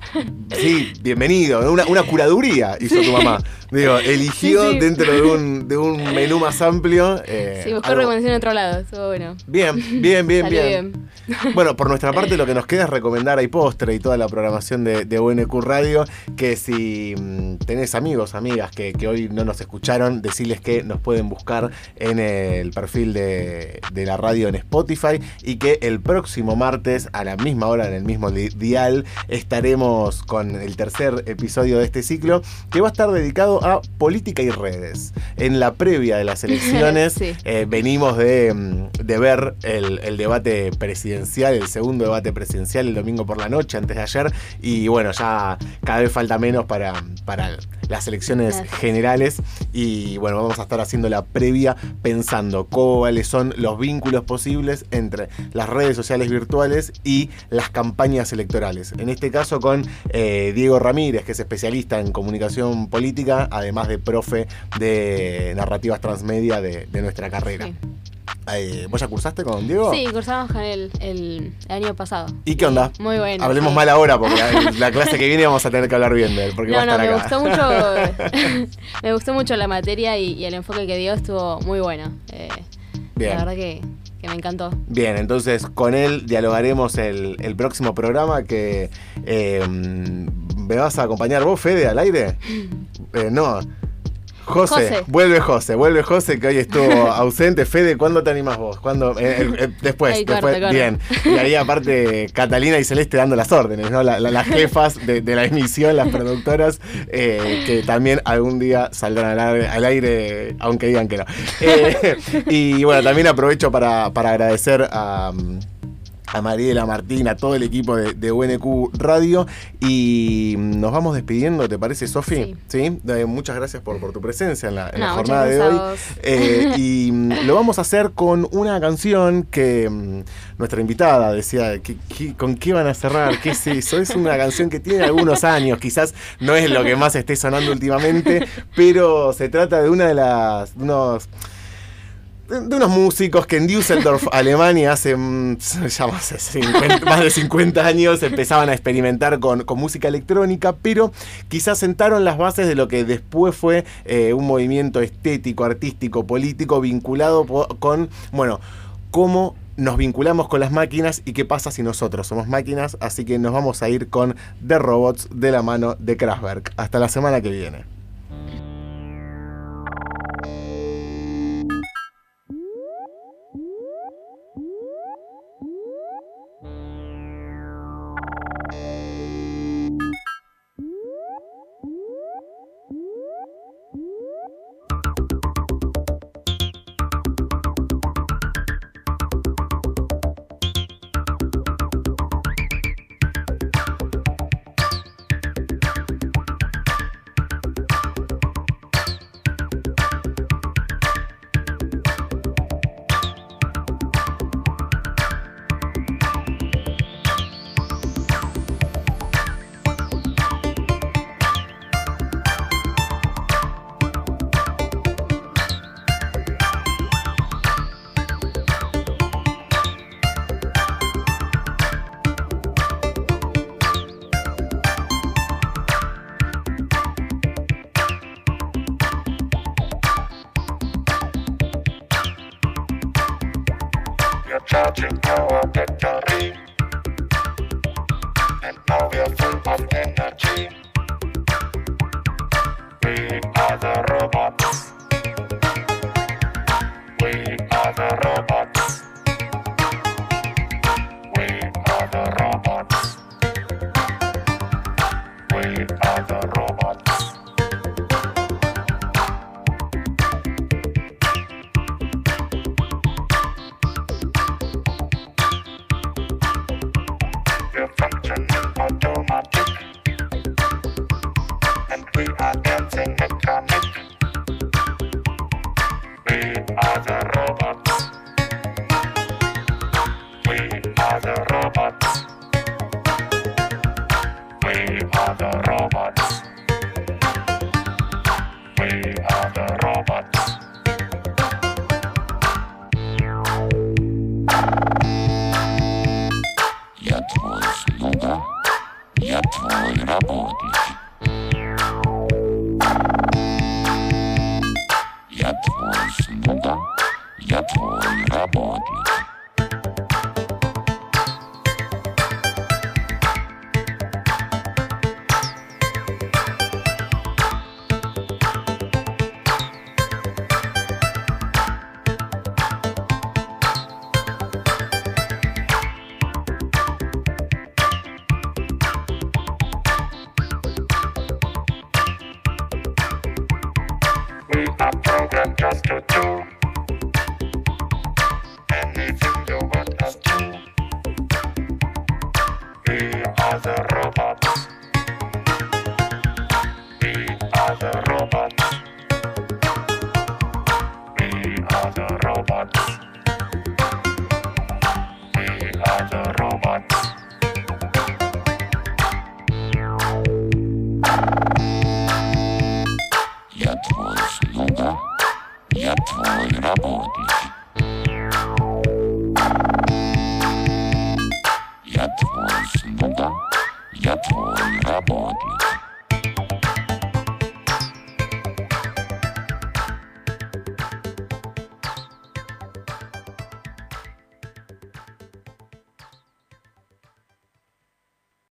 sí, bienvenido. Una, una curaduría hizo tu mamá. Digo, eligió dentro de un, de un menú más amplio. eh, Sí, buscó recomendación en otro lado, estuvo bueno. Bien, bien, bien, Salió bien. Bueno, por nuestra parte lo que nos queda es recomendar a postre y toda la programación de, de UNQ Radio, que si mm, tenés amigos, amigas que, que hoy no nos escucharon, decirles que nos pueden buscar en el perfil de, de la radio en Spotify y que el próximo martes a la misma hora en el mismo di- dial estaremos con el tercer episodio de este ciclo que va a estar dedicado a política y redes. En la previa de las elecciones Sí. eh, venimos de, mm, de ver el, el debate presidencial, el segundo debate presidencial el domingo por la noche, antes de ayer, y bueno, ya cada vez falta menos para, para las elecciones Gracias. generales, y bueno, vamos a estar haciendo la previa pensando cuáles son los vínculos posibles entre las redes sociales virtuales y las campañas electorales. En este caso con eh, Diego Ramírez, que es especialista en comunicación política, además de profe de narrativas transmedia de, de nuestra carrera. Sí. Eh, ¿Vos ya cursaste con Diego? Sí, cursamos con él el, el año pasado. ¿Y qué onda? Muy bueno. Hablemos sí. mal ahora porque la, la clase que viene vamos a tener que hablar bien de él porque va No, a no, estar me acá. gustó mucho. me gustó mucho la materia y, y el enfoque que dio estuvo muy bueno. Eh, Bien. La verdad que, que me encantó. Bien, entonces con él dialogaremos el, el próximo programa que eh, me vas a acompañar vos, Fede, al aire. Eh, no. José, José. vuelve José, vuelve José que hoy estuvo ausente. Fede, ¿cuándo te animas vos? ¿Cuándo? Eh, eh, eh, después, Ay, corta, después. corta. Bien. Y ahí aparte Catalina y Celeste dando las órdenes, ¿no? La- la- las jefas de, de la emisión, las productoras, eh, que también algún día saldrán al aire, al aire, aunque digan que no. Y bueno, también aprovecho para, para agradecer a... mm, a Mariela Martín, a todo el equipo de, de UNQ Radio. Y nos vamos despidiendo, ¿te parece, Sofi? Sí. Eh, muchas gracias por, por tu presencia en la, en la No, jornada de hoy. Eh, y mm, lo vamos a hacer con una canción que mm, nuestra invitada decía, ¿qué- qué- con qué van a cerrar? ¿Qué es eso? Es una canción que tiene algunos años, quizás no es lo que más esté sonando últimamente, pero se trata de una de las... unos, de unos músicos que en Düsseldorf, Alemania, hace mm, ya más de 50, más de 50 años empezaban a experimentar con, con música electrónica, pero quizás sentaron las bases de lo que después fue eh, un movimiento estético, artístico, político vinculado po- con, bueno, cómo nos vinculamos con las máquinas y qué pasa si nosotros somos máquinas. Así que nos vamos a ir con The Robots de la mano de Kraftwerk. Hasta la semana que viene.